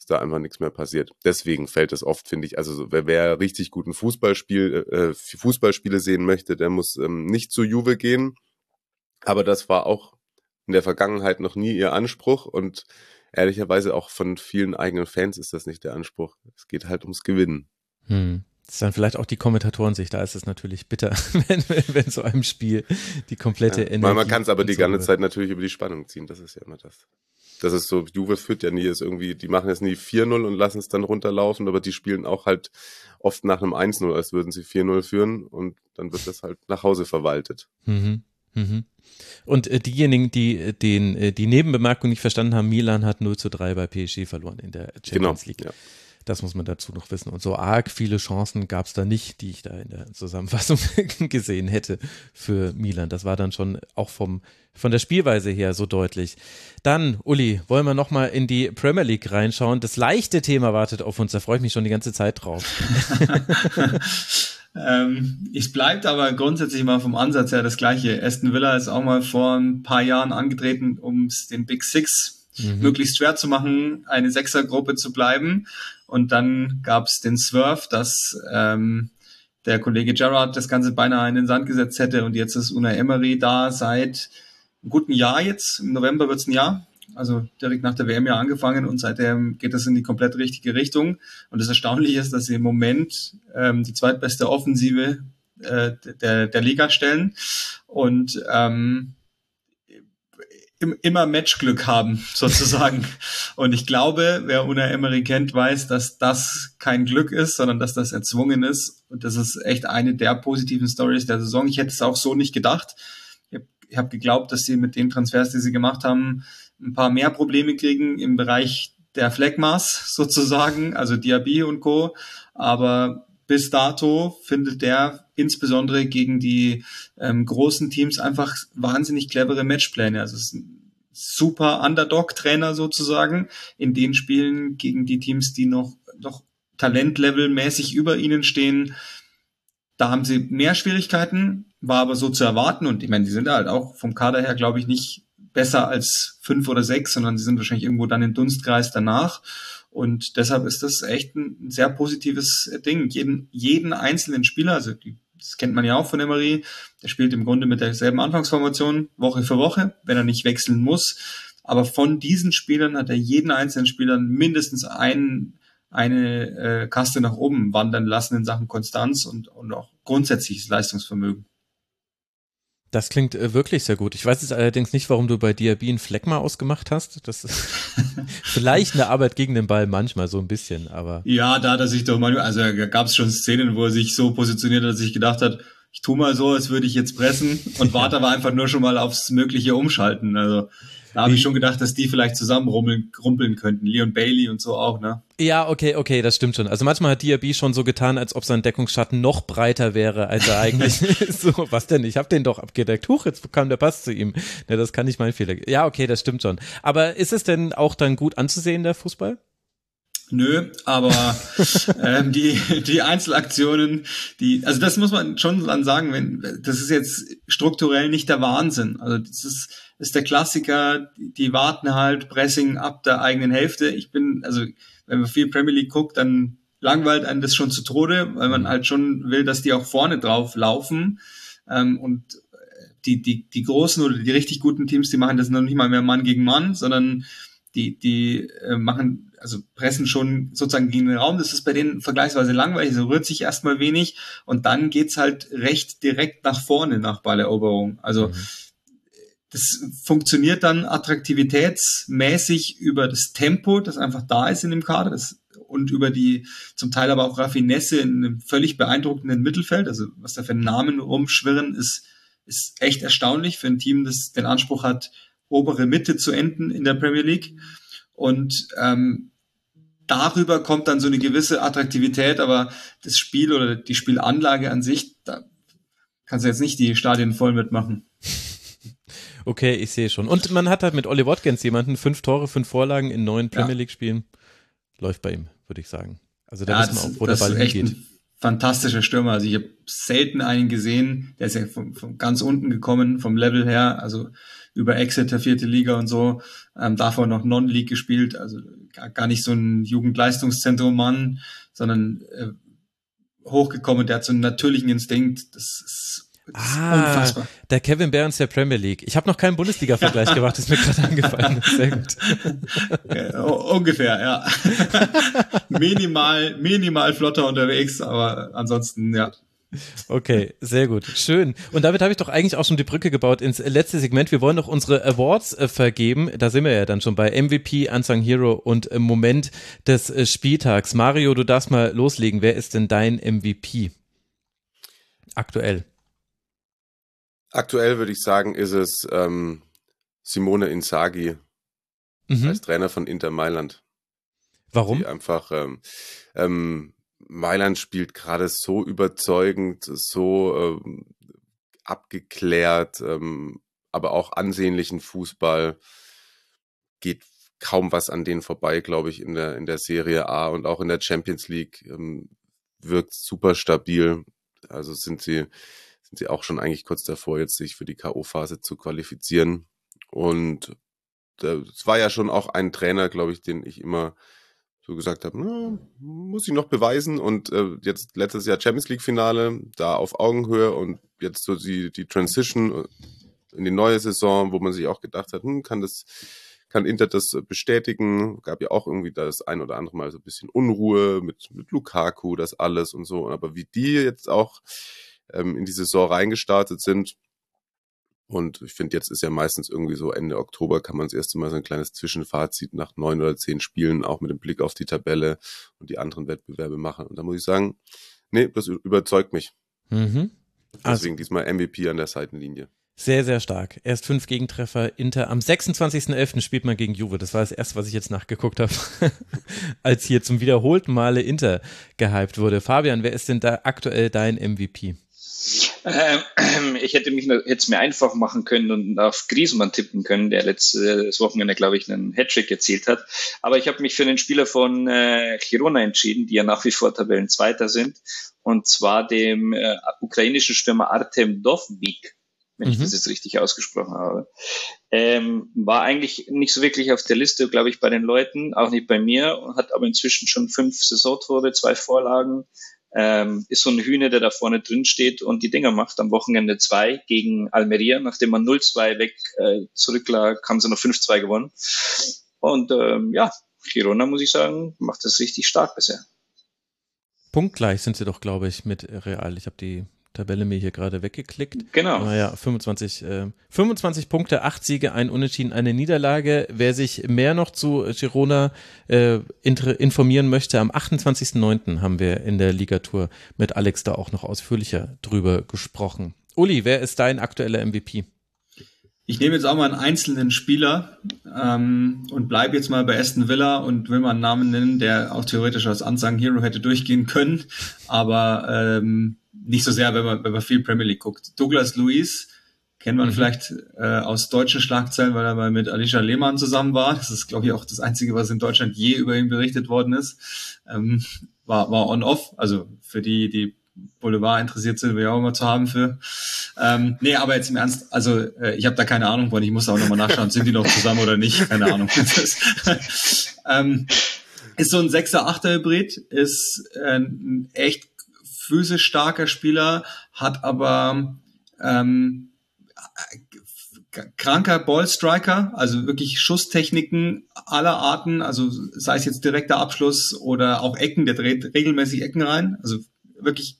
ist da einfach nichts mehr passiert. Deswegen fällt es oft, finde ich, also wer, wer richtig guten Fußballspiel, äh, Fußballspiele sehen möchte, der muss ähm, nicht zu Juve gehen. Aber das war auch in der Vergangenheit noch nie ihr Anspruch und ehrlicherweise auch von vielen eigenen Fans ist das nicht der Anspruch. Es geht halt ums Gewinnen. Hm. Das ist dann vielleicht auch die Kommentatorensicht, da ist es natürlich bitter, wenn, wenn so einem Spiel die komplette ja, Energie. Man kann es aber die ganze Zeit natürlich über die Spannung ziehen, das ist ja immer das das ist so, Juve führt ja nie, ist irgendwie, die machen jetzt nie 4-0 und lassen es dann runterlaufen, aber die spielen auch halt oft nach einem 1-0, als würden sie 4-0 führen und dann wird das halt nach Hause verwaltet. Mhm. Mhm. Und äh, diejenigen, die äh, den, äh, die Nebenbemerkung nicht verstanden haben, Milan hat 0 zu 3 bei PSG verloren in der Champions genau, League. Ja. Das muss man dazu noch wissen. Und so arg viele Chancen gab es da nicht, die ich da in der Zusammenfassung gesehen hätte für Milan. Das war dann schon auch vom, von der Spielweise her so deutlich. Dann, Uli, wollen wir nochmal in die Premier League reinschauen. Das leichte Thema wartet auf uns, da freue ich mich schon die ganze Zeit drauf. ähm, es bleibt aber grundsätzlich mal vom Ansatz her das gleiche. Aston Villa ist auch mal vor ein paar Jahren angetreten, um den Big Six mhm. möglichst schwer zu machen, eine Sechsergruppe zu bleiben. Und dann gab es den Swerve, dass ähm, der Kollege Gerard das Ganze beinahe in den Sand gesetzt hätte und jetzt ist Una Emery da seit einem guten Jahr jetzt. Im November wird's ein Jahr. Also direkt nach der WM ja angefangen und seitdem geht das in die komplett richtige Richtung. Und das Erstaunliche ist, dass sie im Moment ähm, die zweitbeste Offensive äh, der, der Liga stellen. Und ähm, immer Matchglück haben, sozusagen. Und ich glaube, wer Una Emery kennt, weiß, dass das kein Glück ist, sondern dass das erzwungen ist. Und das ist echt eine der positiven Stories der Saison. Ich hätte es auch so nicht gedacht. Ich habe hab geglaubt, dass sie mit den Transfers, die sie gemacht haben, ein paar mehr Probleme kriegen im Bereich der Fleckmaß sozusagen, also Diaby und Co. Aber bis dato findet der insbesondere gegen die ähm, großen Teams einfach wahnsinnig clevere Matchpläne. Also es ist super Underdog-Trainer sozusagen in den Spielen gegen die Teams, die noch, noch Talentlevel-mäßig über ihnen stehen. Da haben sie mehr Schwierigkeiten, war aber so zu erwarten. Und ich meine, die sind halt auch vom Kader her, glaube ich, nicht besser als fünf oder sechs, sondern sie sind wahrscheinlich irgendwo dann im Dunstkreis danach. Und deshalb ist das echt ein sehr positives Ding. Jeden, jeden einzelnen Spieler, also die Das kennt man ja auch von Emery. Der spielt im Grunde mit derselben Anfangsformation Woche für Woche, wenn er nicht wechseln muss. Aber von diesen Spielern hat er jeden einzelnen Spieler mindestens einen, eine äh, Kaste nach oben wandern lassen in Sachen Konstanz und, und auch grundsätzliches Leistungsvermögen. Das klingt äh, wirklich sehr gut. Ich weiß jetzt allerdings nicht, warum du bei Diaby einen Fleck mal ausgemacht hast. Das ist vielleicht eine Arbeit gegen den Ball manchmal so ein bisschen, aber. Ja, da hat er sich doch manchmal, also da gab es schon Szenen, wo er sich so positioniert hat, dass ich gedacht hat, ich tu mal so, als würde ich jetzt pressen und warte aber einfach nur schon mal aufs mögliche Umschalten. Also da habe ich schon gedacht, dass die vielleicht zusammen rumpeln, könnten. Leon Bailey und so auch, ne? Ja, okay, okay, das stimmt schon. Also manchmal hat Diaby schon so getan, als ob sein Deckungsschatten noch breiter wäre, als er eigentlich. So, was denn? Ich habe den doch abgedeckt. Huch, jetzt kam der Pass zu ihm. Ja, das kann nicht mein Fehler. Ja, okay, das stimmt schon. Aber ist es denn auch dann gut anzusehen, der Fußball? Nö, aber ähm, die, die Einzelaktionen, die, also das muss man schon dann sagen, wenn, das ist jetzt strukturell nicht der Wahnsinn. Also das ist, ist der Klassiker, die, warten halt Pressing ab der eigenen Hälfte. Ich bin, also wenn man viel Premier League guckt, dann langweilt einen das schon zu Tode, weil man halt schon will, dass die auch vorne drauf laufen. Ähm, und die, die, die großen oder die richtig guten Teams, die machen das noch nicht mal mehr Mann gegen Mann, sondern die, die äh, machen also pressen schon sozusagen gegen den Raum. Das ist bei denen vergleichsweise langweilig, so rührt sich erstmal wenig und dann geht's halt recht direkt nach vorne nach Balleroberung. Also mhm. Das funktioniert dann attraktivitätsmäßig über das Tempo, das einfach da ist in dem Kader das, und über die zum Teil aber auch Raffinesse in einem völlig beeindruckenden Mittelfeld. Also was da für Namen rumschwirren, ist, ist echt erstaunlich für ein Team, das den Anspruch hat, obere Mitte zu enden in der Premier League. Und ähm, darüber kommt dann so eine gewisse Attraktivität, aber das Spiel oder die Spielanlage an sich, da kannst du jetzt nicht die Stadien voll mitmachen. Okay, ich sehe schon. Und man hat halt mit Olli Watkins jemanden, fünf Tore, fünf Vorlagen in neun Premier League Spielen. Läuft bei ihm, würde ich sagen. Also da ja, wissen wir auch, wo der Ball hingeht. fantastischer Stürmer. Also ich habe selten einen gesehen, der ist ja von, von ganz unten gekommen, vom Level her. Also über Exeter, vierte Liga und so, ähm, davor noch Non-League gespielt, also gar, gar nicht so ein Jugendleistungszentrum-Mann, sondern äh, hochgekommen, der hat so einen natürlichen Instinkt, das ist Ah, unfassbar. der Kevin Behrens der Premier League. Ich habe noch keinen Bundesliga-Vergleich gemacht, ist mir gerade angefallen. Sehr gut. Ja, ungefähr, ja. minimal, minimal flotter unterwegs, aber ansonsten, ja, Okay, sehr gut. Schön. Und damit habe ich doch eigentlich auch schon die Brücke gebaut ins letzte Segment. Wir wollen noch unsere Awards äh, vergeben. Da sind wir ja dann schon bei MVP, Unsung Hero und äh, Moment des äh, Spieltags. Mario, du darfst mal loslegen. Wer ist denn dein MVP? Aktuell. Aktuell würde ich sagen, ist es ähm, Simone Inzaghi mhm. als Trainer von Inter Mailand. Warum? Die einfach ähm, ähm, Mailand spielt gerade so überzeugend, so ähm, abgeklärt, ähm, aber auch ansehnlichen Fußball. Geht kaum was an denen vorbei, glaube ich, in der, in der Serie A und auch in der Champions League ähm, wirkt super stabil. Also sind sie, sind sie auch schon eigentlich kurz davor, jetzt sich für die K.O.-Phase zu qualifizieren. Und es war ja schon auch ein Trainer, glaube ich, den ich immer so gesagt habe, muss ich noch beweisen und äh, jetzt letztes Jahr Champions League Finale, da auf Augenhöhe und jetzt so die, die Transition äh, in die neue Saison, wo man sich auch gedacht hat, hm, kann das, kann Inter das bestätigen? Gab ja auch irgendwie das ein oder andere Mal so ein bisschen Unruhe mit, mit Lukaku, das alles und so. Aber wie die jetzt auch ähm, in die Saison reingestartet sind, und ich finde, jetzt ist ja meistens irgendwie so Ende Oktober kann man das erste Mal so ein kleines Zwischenfazit nach neun oder zehn Spielen auch mit dem Blick auf die Tabelle und die anderen Wettbewerbe machen. Und da muss ich sagen, nee, das überzeugt mich. Mhm. Also, Deswegen diesmal MVP an der Seitenlinie. Sehr, sehr stark. Erst fünf Gegentreffer. Inter am 26.11. spielt man gegen Juve. Das war das erste, was ich jetzt nachgeguckt habe, als hier zum wiederholten Male Inter gehypt wurde. Fabian, wer ist denn da aktuell dein MVP? Ähm, ich hätte mich jetzt mir einfach machen können und auf Griezmann tippen können, der letztes Wochenende, glaube ich, einen Hattrick erzielt hat. Aber ich habe mich für den Spieler von äh, Girona entschieden, die ja nach wie vor Tabellenzweiter sind, und zwar dem äh, ukrainischen Stürmer Artem Dovbik wenn mhm. ich das jetzt richtig ausgesprochen habe. Ähm, war eigentlich nicht so wirklich auf der Liste, glaube ich, bei den Leuten, auch nicht bei mir, hat aber inzwischen schon fünf Saisontore, zwei Vorlagen, ähm, ist so ein Hühner, der da vorne drin steht und die Dinger macht. Am Wochenende zwei gegen Almeria. Nachdem man 0-2 weg äh, zurücklag, haben sie noch 5-2 gewonnen. Und ähm, ja, Girona, muss ich sagen, macht das richtig stark bisher. Punktgleich sind sie doch, glaube ich, mit Real. Ich habe die Tabelle mir hier gerade weggeklickt. Genau. Naja, 25, äh, 25 Punkte, 8 Siege, ein Unentschieden, eine Niederlage. Wer sich mehr noch zu Girona äh, informieren möchte, am 28.09. haben wir in der Ligatur mit Alex da auch noch ausführlicher drüber gesprochen. Uli, wer ist dein aktueller MVP? Ich nehme jetzt auch mal einen einzelnen Spieler ähm, und bleibe jetzt mal bei Aston Villa und will mal einen Namen nennen, der auch theoretisch als Unsung Hero hätte durchgehen können, aber ähm, nicht so sehr, wenn man, wenn man viel Premier League guckt. Douglas Luiz kennt man mhm. vielleicht äh, aus deutschen Schlagzeilen, weil er mal mit Alicia Lehmann zusammen war. Das ist, glaube ich, auch das Einzige, was in Deutschland je über ihn berichtet worden ist. Ähm, war war on-off, also für die, die Boulevard interessiert sind, wir auch immer zu haben für. Ähm, nee, aber jetzt im Ernst, also äh, ich habe da keine Ahnung von, ich muss auch nochmal nachschauen, sind die noch zusammen oder nicht, keine Ahnung. ähm, ist so ein 6er, 8er Hybrid, ist äh, ein echt physisch starker Spieler, hat aber ähm, kranker Ballstriker, also wirklich Schusstechniken aller Arten, also sei es jetzt direkter Abschluss oder auch Ecken, der dreht regelmäßig Ecken rein, also wirklich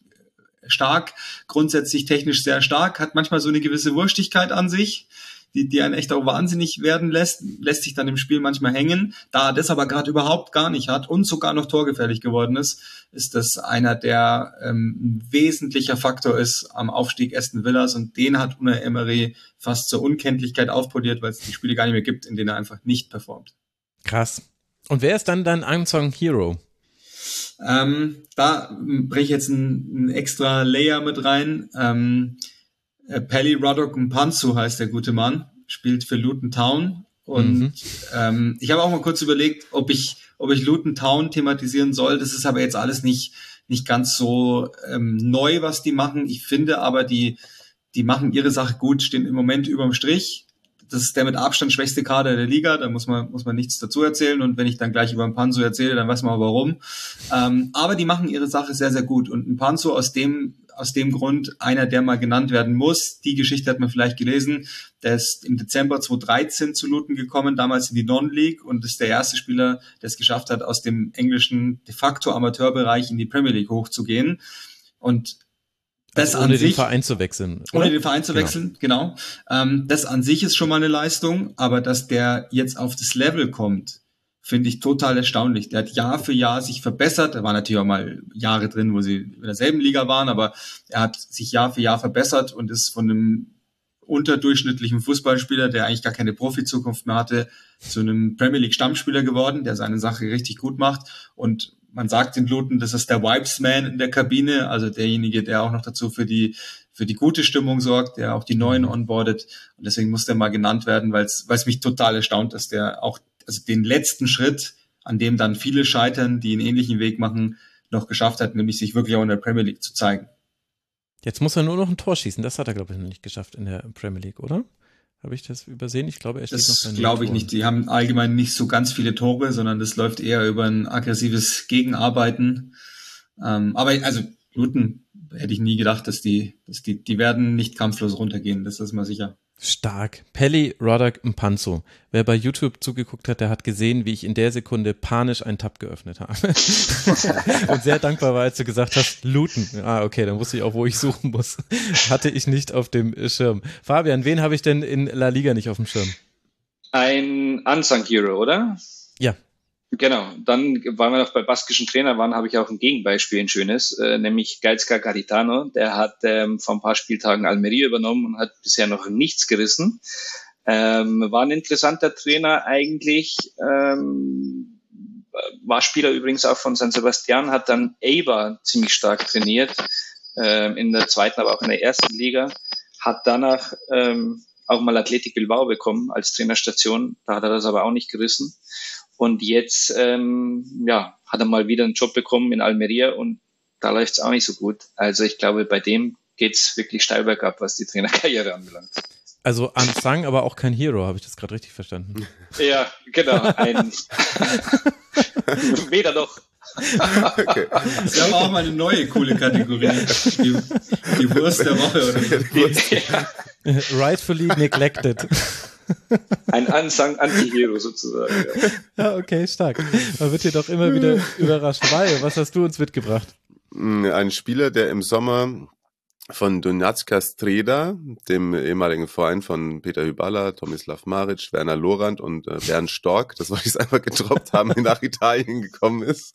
stark, grundsätzlich technisch sehr stark, hat manchmal so eine gewisse Wurstigkeit an sich, die, die einen echt auch wahnsinnig werden lässt, lässt sich dann im Spiel manchmal hängen. Da er das aber gerade überhaupt gar nicht hat und sogar noch torgefährlich geworden ist, ist das einer, der ähm, ein wesentlicher Faktor ist am Aufstieg Aston Villas und den hat Una Emery fast zur Unkenntlichkeit aufpoliert, weil es die Spiele gar nicht mehr gibt, in denen er einfach nicht performt. Krass. Und wer ist dann dein Unsung Hero? Ähm, da bringe ich jetzt einen, extra Layer mit rein. Ähm, äh, Pelly Ruddock Mpanzu heißt der gute Mann, spielt für Luton Town. Und mhm. ähm, ich habe auch mal kurz überlegt, ob ich, ob ich Luton Town thematisieren soll. Das ist aber jetzt alles nicht, nicht ganz so ähm, neu, was die machen. Ich finde aber, die, die machen ihre Sache gut, stehen im Moment überm Strich das ist der mit Abstand schwächste Kader der Liga, da muss man, muss man nichts dazu erzählen. Und wenn ich dann gleich über ein Panzo erzähle, dann weiß man warum. Ähm, aber die machen ihre Sache sehr, sehr gut. Und ein Panzo aus dem, aus dem Grund einer, der mal genannt werden muss. Die Geschichte hat man vielleicht gelesen. Der ist im Dezember 2013 zu Luton gekommen, damals in die Non-League und ist der erste Spieler, der es geschafft hat, aus dem englischen de facto Amateurbereich in die Premier League hochzugehen. Und das also ohne den Verein zu wechseln. Oder? Ohne den Verein zu genau. wechseln, genau. genau. Ähm, das an sich ist schon mal eine Leistung, aber dass der jetzt auf das Level kommt, finde ich total erstaunlich. Der hat Jahr für Jahr sich verbessert. Da waren natürlich auch mal Jahre drin, wo sie in derselben Liga waren, aber er hat sich Jahr für Jahr verbessert und ist von einem unterdurchschnittlichen Fußballspieler, der eigentlich gar keine Profizukunft mehr hatte, zu einem Premier League Stammspieler geworden, der seine Sache richtig gut macht und man sagt den Luton, das ist der Wipes-Man in der Kabine, also derjenige, der auch noch dazu für die, für die gute Stimmung sorgt, der auch die Neuen onboardet. Und deswegen muss der mal genannt werden, weil es mich total erstaunt, dass der auch also den letzten Schritt, an dem dann viele scheitern, die einen ähnlichen Weg machen, noch geschafft hat, nämlich sich wirklich auch in der Premier League zu zeigen. Jetzt muss er nur noch ein Tor schießen. Das hat er, glaube ich, noch nicht geschafft in der Premier League, oder? Habe ich das übersehen? Ich glaube, er steht das noch Das glaube ich nicht. Die haben allgemein nicht so ganz viele Tore, sondern das läuft eher über ein aggressives Gegenarbeiten. Ähm, aber also Luton hätte ich nie gedacht, dass die, dass die, die werden nicht kampflos runtergehen. Das ist mal sicher. Stark. Pelli Roddick Mpanzo. Wer bei YouTube zugeguckt hat, der hat gesehen, wie ich in der Sekunde panisch einen Tab geöffnet habe. und sehr dankbar war, als du gesagt hast, looten. Ah, okay, dann wusste ich auch, wo ich suchen muss. Hatte ich nicht auf dem Schirm. Fabian, wen habe ich denn in La Liga nicht auf dem Schirm? Ein Unsung Hero, oder? Ja. Genau, dann, weil wir noch bei baskischen Trainer waren, habe ich auch ein Gegenbeispiel, ein schönes, äh, nämlich Geizka Garitano. Der hat ähm, vor ein paar Spieltagen Almeria übernommen und hat bisher noch nichts gerissen. Ähm, war ein interessanter Trainer eigentlich. Ähm, war Spieler übrigens auch von San Sebastian, hat dann Eibar ziemlich stark trainiert, ähm, in der zweiten, aber auch in der ersten Liga. Hat danach ähm, auch mal Athletic Bilbao bekommen als Trainerstation. Da hat er das aber auch nicht gerissen. Und jetzt ähm, ja, hat er mal wieder einen Job bekommen in Almeria und da läuft es auch nicht so gut. Also ich glaube, bei dem geht es wirklich steil bergab, was die Trainerkarriere anbelangt. Also Unsung, aber auch kein Hero, habe ich das gerade richtig verstanden? Ja, genau. Ein Weder noch. Okay. Das wäre auch mal eine neue coole Kategorie. Die, die Wurst der Woche oder so. Rightfully neglected. Ein Unsung Anti-Hero sozusagen. Ja. ja, okay, stark. Man wird hier doch immer wieder überrascht. Mario, was hast du uns mitgebracht? Ein Spieler, der im Sommer von Donatska Streda, dem ehemaligen Verein von Peter Hyballa, Tomislav Maric, Werner Lorand und äh, Bernd Stork, das wollte ich einfach gedroppt haben, nach Italien gekommen ist.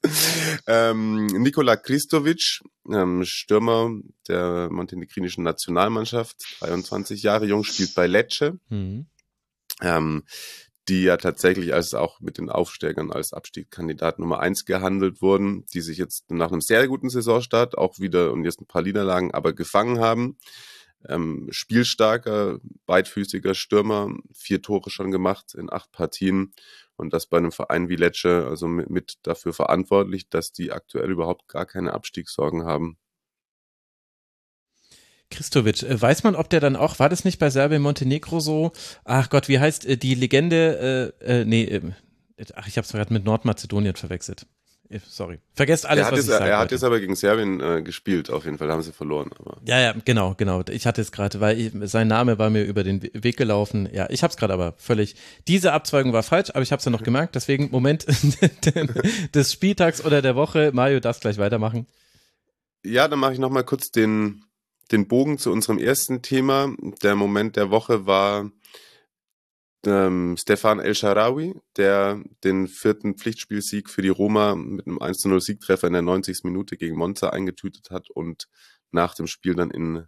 Ähm, Nikola Kristovic, ähm, Stürmer der montenegrinischen Nationalmannschaft, 23 Jahre jung, spielt bei Lecce. Mhm. Ähm, die ja tatsächlich als auch mit den Aufsteigern als Abstiegskandidat Nummer eins gehandelt wurden, die sich jetzt nach einem sehr guten Saisonstart auch wieder und jetzt ein paar Niederlagen aber gefangen haben. Ähm, spielstarker, beidfüßiger Stürmer, vier Tore schon gemacht in acht Partien und das bei einem Verein wie Lecce, also mit, mit dafür verantwortlich, dass die aktuell überhaupt gar keine Abstiegssorgen haben. Christovic, äh, weiß man, ob der dann auch, war das nicht bei Serbien Montenegro so? Ach Gott, wie heißt äh, die Legende, äh, äh, nee, äh, ach, ich habe es gerade mit Nordmazedonien verwechselt. Äh, sorry. Vergesst alles, er was ich sage. Er hat jetzt aber gegen Serbien äh, gespielt, auf jeden Fall, da haben sie verloren. Aber. Ja, ja, genau, genau. Ich hatte es gerade, weil ich, sein Name war mir über den Weg gelaufen. Ja, ich habe es gerade aber völlig. Diese Abzweigung war falsch, aber ich habe es ja noch gemerkt. Deswegen, Moment des Spieltags oder der Woche. Mario, darfst gleich weitermachen. Ja, dann mache ich nochmal kurz den den Bogen zu unserem ersten Thema. Der Moment der Woche war ähm, Stefan El Sharawi, der den vierten Pflichtspielsieg für die Roma mit einem 1-0 Siegtreffer in der 90. Minute gegen Monza eingetütet hat und nach dem Spiel dann in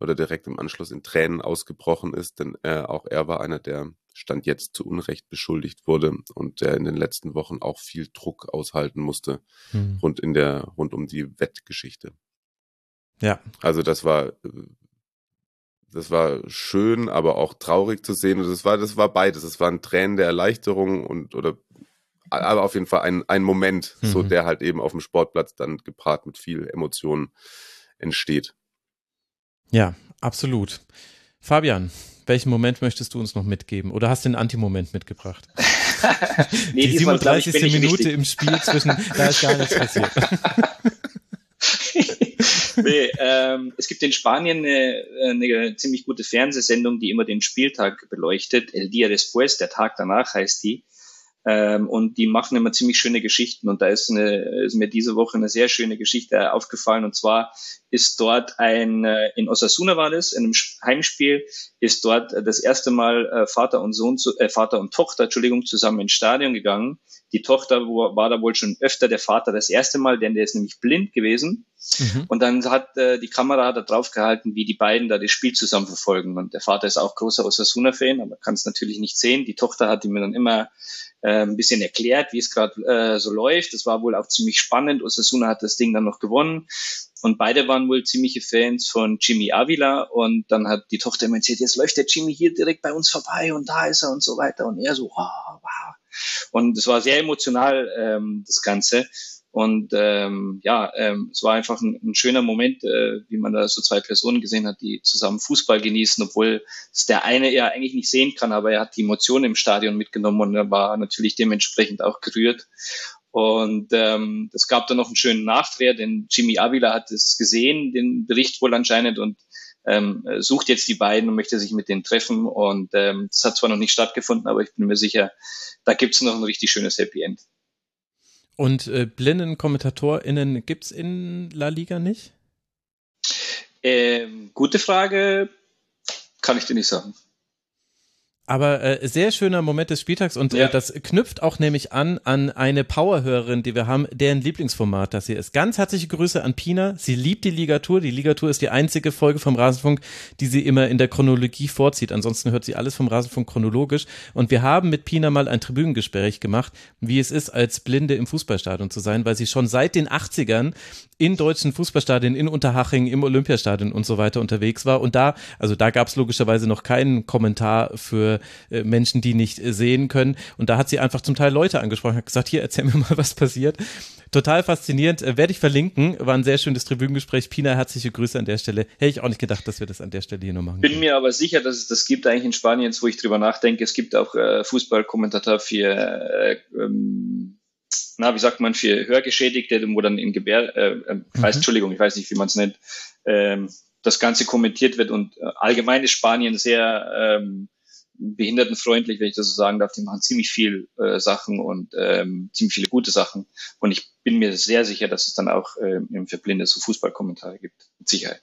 oder direkt im Anschluss in Tränen ausgebrochen ist, denn äh, auch er war einer, der Stand jetzt zu Unrecht beschuldigt wurde und der in den letzten Wochen auch viel Druck aushalten musste hm. rund in der rund um die Wettgeschichte. Ja. Also das war, das war schön, aber auch traurig zu sehen. Und das war, das war beides. Es waren Tränen der Erleichterung und oder aber auf jeden Fall ein, ein Moment, mhm. so der halt eben auf dem Sportplatz dann gepaart mit viel Emotionen entsteht. Ja, absolut. Fabian, welchen Moment möchtest du uns noch mitgeben? Oder hast du den Anti-Moment mitgebracht? nee, die 37. Minute im Spiel zwischen, da ist gar nichts passiert. nee, ähm, es gibt in Spanien eine, eine, ziemlich gute Fernsehsendung, die immer den Spieltag beleuchtet. El Día Después, der Tag danach heißt die. Ähm, und die machen immer ziemlich schöne Geschichten. Und da ist, eine, ist mir diese Woche eine sehr schöne Geschichte aufgefallen. Und zwar ist dort ein, äh, in Osasuna war das, in einem Heimspiel, ist dort das erste Mal äh, Vater und Sohn, äh, Vater und Tochter, Entschuldigung, zusammen ins Stadion gegangen. Die Tochter war da wohl schon öfter, der Vater das erste Mal, denn der ist nämlich blind gewesen. Mhm. Und dann hat äh, die Kamera da drauf gehalten, wie die beiden da das Spiel zusammen verfolgen. Und der Vater ist auch großer Osasuna-Fan, aber kann es natürlich nicht sehen. Die Tochter hat ihm dann immer äh, ein bisschen erklärt, wie es gerade äh, so läuft. Das war wohl auch ziemlich spannend. Osasuna hat das Ding dann noch gewonnen. Und beide waren wohl ziemliche Fans von Jimmy Avila. Und dann hat die Tochter immer erzählt, jetzt läuft der Jimmy hier direkt bei uns vorbei und da ist er und so weiter. Und er so, wow, wow. Und es war sehr emotional, ähm, das Ganze. Und ähm, ja, ähm, es war einfach ein, ein schöner Moment, äh, wie man da so zwei Personen gesehen hat, die zusammen Fußball genießen, obwohl es der eine ja eigentlich nicht sehen kann, aber er hat die Emotionen im Stadion mitgenommen und er war natürlich dementsprechend auch gerührt. Und ähm, es gab dann noch einen schönen Nachdreher, denn Jimmy Avila hat es gesehen, den Bericht wohl anscheinend, und ähm, sucht jetzt die beiden und möchte sich mit denen treffen. Und ähm, das hat zwar noch nicht stattgefunden, aber ich bin mir sicher, da gibt es noch ein richtig schönes Happy End. Und äh, blinden KommentatorInnen gibt es in La Liga nicht? Ähm, gute Frage, kann ich dir nicht sagen. Aber äh, sehr schöner Moment des Spieltags und äh, ja. äh, das knüpft auch nämlich an an eine Powerhörerin, die wir haben, deren Lieblingsformat das hier ist. Ganz herzliche Grüße an Pina. Sie liebt die Ligatur. Die Ligatur ist die einzige Folge vom Rasenfunk, die sie immer in der Chronologie vorzieht. Ansonsten hört sie alles vom Rasenfunk chronologisch. Und wir haben mit Pina mal ein Tribünengespräch gemacht, wie es ist, als Blinde im Fußballstadion zu sein, weil sie schon seit den 80ern in deutschen Fußballstadien, in Unterhaching, im Olympiastadion und so weiter unterwegs war. Und da, also da gab es logischerweise noch keinen Kommentar für äh, Menschen, die nicht äh, sehen können. Und da hat sie einfach zum Teil Leute angesprochen, hat gesagt, hier, erzähl mir mal, was passiert. Total faszinierend. Äh, werde ich verlinken. War ein sehr schönes Tribünengespräch. Pina, herzliche Grüße an der Stelle. Hätte ich auch nicht gedacht, dass wir das an der Stelle hier noch machen. Bin mir aber sicher, dass es das gibt eigentlich in Spanien, wo ich drüber nachdenke. Es gibt auch äh, Fußballkommentator für äh, ähm, na, wie sagt man, für Hörgeschädigte, wo dann im Gebär, äh, äh, weiß, mhm. Entschuldigung, ich weiß nicht, wie man es nennt, ähm, das Ganze kommentiert wird und äh, allgemein ist Spanien sehr ähm, behindertenfreundlich, wenn ich das so sagen darf. Die machen ziemlich viel äh, Sachen und ähm, ziemlich viele gute Sachen. Und ich bin mir sehr sicher, dass es dann auch ähm, für Blinde so Fußballkommentare gibt. Mit Sicherheit.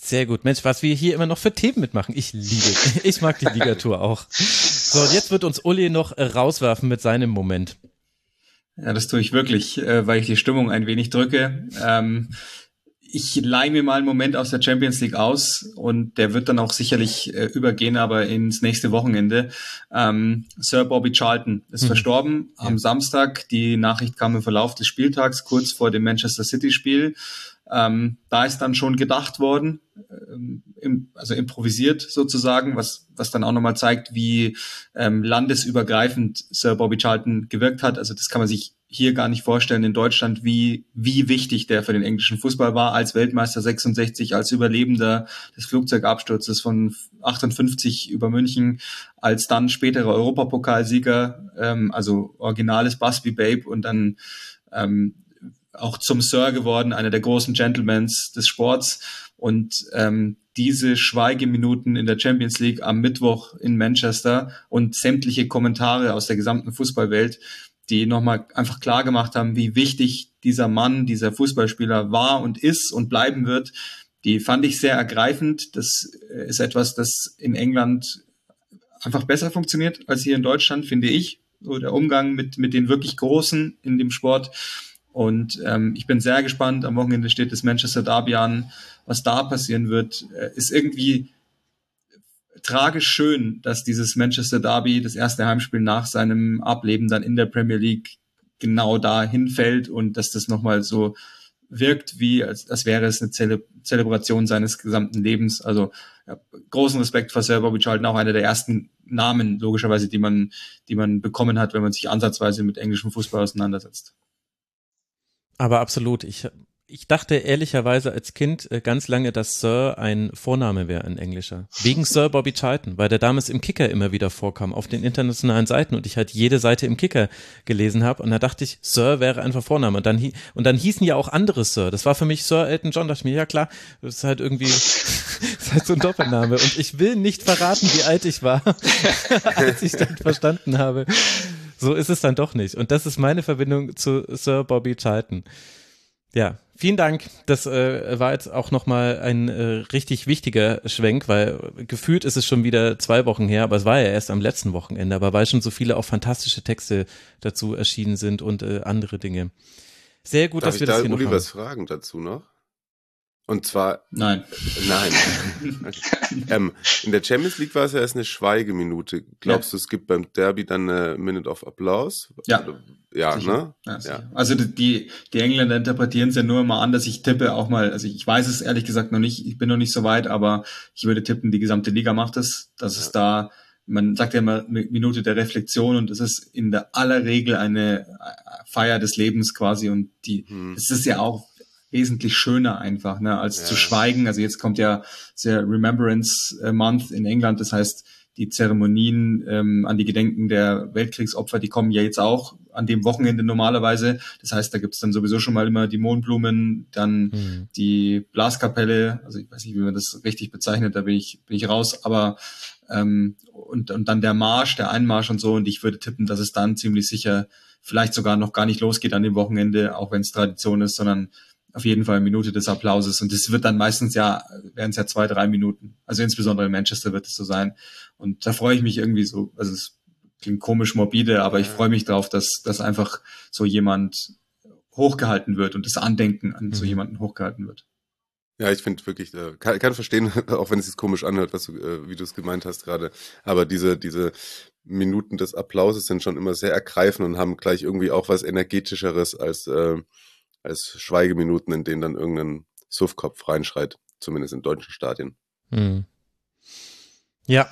Sehr gut. Mensch, was wir hier immer noch für Themen mitmachen. Ich liebe, ich mag die Ligatur auch. So, jetzt wird uns Uli noch rauswerfen mit seinem Moment. Ja, das tue ich wirklich, äh, weil ich die Stimmung ein wenig drücke. Ähm, ich leihe mir mal einen Moment aus der Champions League aus und der wird dann auch sicherlich äh, übergehen, aber ins nächste Wochenende. Ähm, Sir Bobby Charlton ist mhm. verstorben ja. am Samstag. Die Nachricht kam im Verlauf des Spieltags, kurz vor dem Manchester City Spiel. Ähm, da ist dann schon gedacht worden, ähm, im, also improvisiert sozusagen, was, was dann auch nochmal zeigt, wie ähm, landesübergreifend Sir Bobby Charlton gewirkt hat. Also das kann man sich hier gar nicht vorstellen in Deutschland, wie, wie wichtig der für den englischen Fußball war, als Weltmeister 66, als Überlebender des Flugzeugabsturzes von 58 über München, als dann späterer Europapokalsieger, ähm, also originales Busby Babe und dann ähm, auch zum Sir geworden, einer der großen Gentlemans des Sports. Und ähm, diese Schweigeminuten in der Champions League am Mittwoch in Manchester und sämtliche Kommentare aus der gesamten Fußballwelt, die nochmal einfach klar gemacht haben, wie wichtig dieser Mann, dieser Fußballspieler war und ist und bleiben wird, die fand ich sehr ergreifend. Das äh, ist etwas, das in England einfach besser funktioniert als hier in Deutschland, finde ich. So der Umgang mit, mit den wirklich Großen in dem Sport. Und ähm, ich bin sehr gespannt. Am Wochenende steht das Manchester Derby an. Was da passieren wird, äh, ist irgendwie tragisch schön, dass dieses Manchester Derby, das erste Heimspiel nach seinem Ableben dann in der Premier League genau da hinfällt und dass das nochmal so wirkt, wie als, als wäre es eine Zele Zelebration seines gesamten Lebens. Also ja, großen Respekt vor Sir Bobby Charlton, auch einer der ersten Namen, logischerweise, die man, die man bekommen hat, wenn man sich ansatzweise mit englischem Fußball auseinandersetzt. Aber absolut. Ich, ich dachte ehrlicherweise als Kind äh, ganz lange, dass Sir ein Vorname wäre, ein englischer. Wegen Sir Bobby Charlton, weil der damals im Kicker immer wieder vorkam, auf den internationalen Seiten und ich halt jede Seite im Kicker gelesen habe und da dachte ich, Sir wäre einfach Vorname. Und dann, und dann hießen ja auch andere Sir. Das war für mich Sir Elton John. Da dachte ich mir, ja klar, das ist halt irgendwie, das ist halt so ein Doppelname. Und ich will nicht verraten, wie alt ich war, als ich dann verstanden habe so ist es dann doch nicht. Und das ist meine Verbindung zu Sir Bobby Charlton. Ja, vielen Dank. Das äh, war jetzt auch nochmal ein äh, richtig wichtiger Schwenk, weil gefühlt ist es schon wieder zwei Wochen her, aber es war ja erst am letzten Wochenende, aber weil schon so viele auch fantastische Texte dazu erschienen sind und äh, andere Dinge. Sehr gut, Darf dass wir da das hier Uli noch haben. was fragen dazu noch? Und zwar. Nein. Nein. ähm, in der Champions League war es ja erst eine Schweigeminute. Glaubst ja. du, es gibt beim Derby dann eine Minute of Applaus? Ja. Ja, ne? Ja, ja. Also die, die Engländer interpretieren es ja nur immer an, dass ich tippe auch mal, also ich weiß es ehrlich gesagt noch nicht, ich bin noch nicht so weit, aber ich würde tippen, die gesamte Liga macht es, dass es da, man sagt ja immer Minute der Reflexion und es ist in der aller Regel eine Feier des Lebens quasi und die, hm. es ist ja auch wesentlich schöner einfach, ne, als ja. zu schweigen. Also jetzt kommt ja der Remembrance äh, Month in England, das heißt, die Zeremonien ähm, an die Gedenken der Weltkriegsopfer, die kommen ja jetzt auch an dem Wochenende normalerweise. Das heißt, da gibt's dann sowieso schon mal immer die Mondblumen, dann mhm. die Blaskapelle, also ich weiß nicht, wie man das richtig bezeichnet, da bin ich, bin ich raus, aber ähm, und, und dann der Marsch, der Einmarsch und so. Und ich würde tippen, dass es dann ziemlich sicher vielleicht sogar noch gar nicht losgeht an dem Wochenende, auch wenn es Tradition ist, sondern auf jeden Fall eine Minute des Applauses. Und das wird dann meistens ja, werden es ja zwei, drei Minuten. Also insbesondere in Manchester wird es so sein. Und da freue ich mich irgendwie so, also es klingt komisch morbide, aber ich freue mich drauf, dass, dass einfach so jemand hochgehalten wird und das Andenken an so mhm. jemanden hochgehalten wird. Ja, ich finde wirklich, äh, kann, kann verstehen, auch wenn es sich komisch anhört, was du, äh, wie du es gemeint hast gerade. Aber diese, diese Minuten des Applauses sind schon immer sehr ergreifend und haben gleich irgendwie auch was energetischeres als äh, als Schweigeminuten, in denen dann irgendein Suffkopf reinschreit, zumindest in deutschen Stadien. Hm. Ja,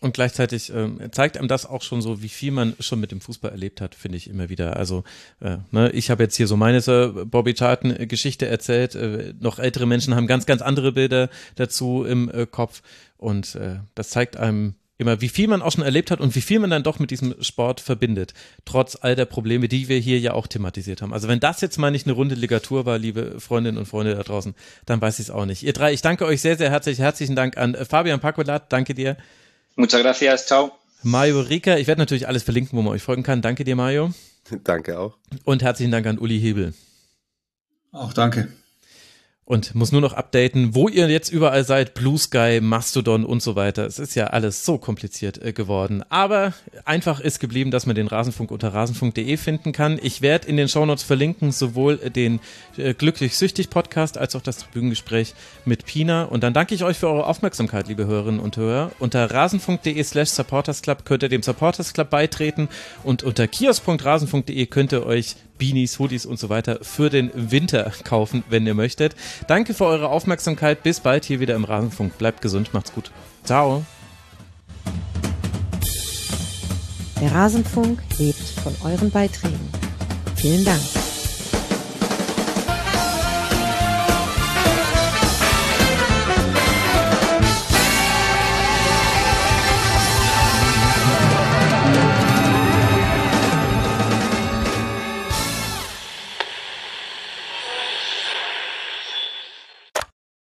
und gleichzeitig äh, zeigt einem das auch schon so, wie viel man schon mit dem Fußball erlebt hat, finde ich immer wieder. Also äh, ne, ich habe jetzt hier so meine äh, Bobby Charlton Geschichte erzählt. Äh, noch ältere Menschen haben ganz, ganz andere Bilder dazu im äh, Kopf und äh, das zeigt einem immer, wie viel man auch schon erlebt hat und wie viel man dann doch mit diesem Sport verbindet, trotz all der Probleme, die wir hier ja auch thematisiert haben. Also wenn das jetzt mal nicht eine runde Ligatur war, liebe Freundinnen und Freunde da draußen, dann weiß ich es auch nicht. Ihr drei, ich danke euch sehr, sehr herzlich. Herzlichen Dank an Fabian Pacolat, danke dir. Muchas gracias, ciao. Mario Rika, ich werde natürlich alles verlinken, wo man euch folgen kann. Danke dir, Mario. Danke auch. Und herzlichen Dank an Uli Hebel. Auch danke und muss nur noch updaten, wo ihr jetzt überall seid, Blue Sky, Mastodon und so weiter. Es ist ja alles so kompliziert äh, geworden. Aber einfach ist geblieben, dass man den Rasenfunk unter rasenfunk.de finden kann. Ich werde in den Shownotes verlinken sowohl den äh, Glücklich Süchtig Podcast als auch das Tribünengespräch mit Pina. Und dann danke ich euch für eure Aufmerksamkeit, liebe Hörerinnen und Hörer. Unter rasenfunk.de slash supportersclub könnt ihr dem Supporters Club beitreten und unter kiosk.rasenfunk.de könnt ihr euch Beanies, Hoodies und so weiter für den Winter kaufen, wenn ihr möchtet. Danke für eure Aufmerksamkeit. Bis bald hier wieder im Rasenfunk. Bleibt gesund, macht's gut. Ciao. Der Rasenfunk lebt von euren Beiträgen. Vielen Dank.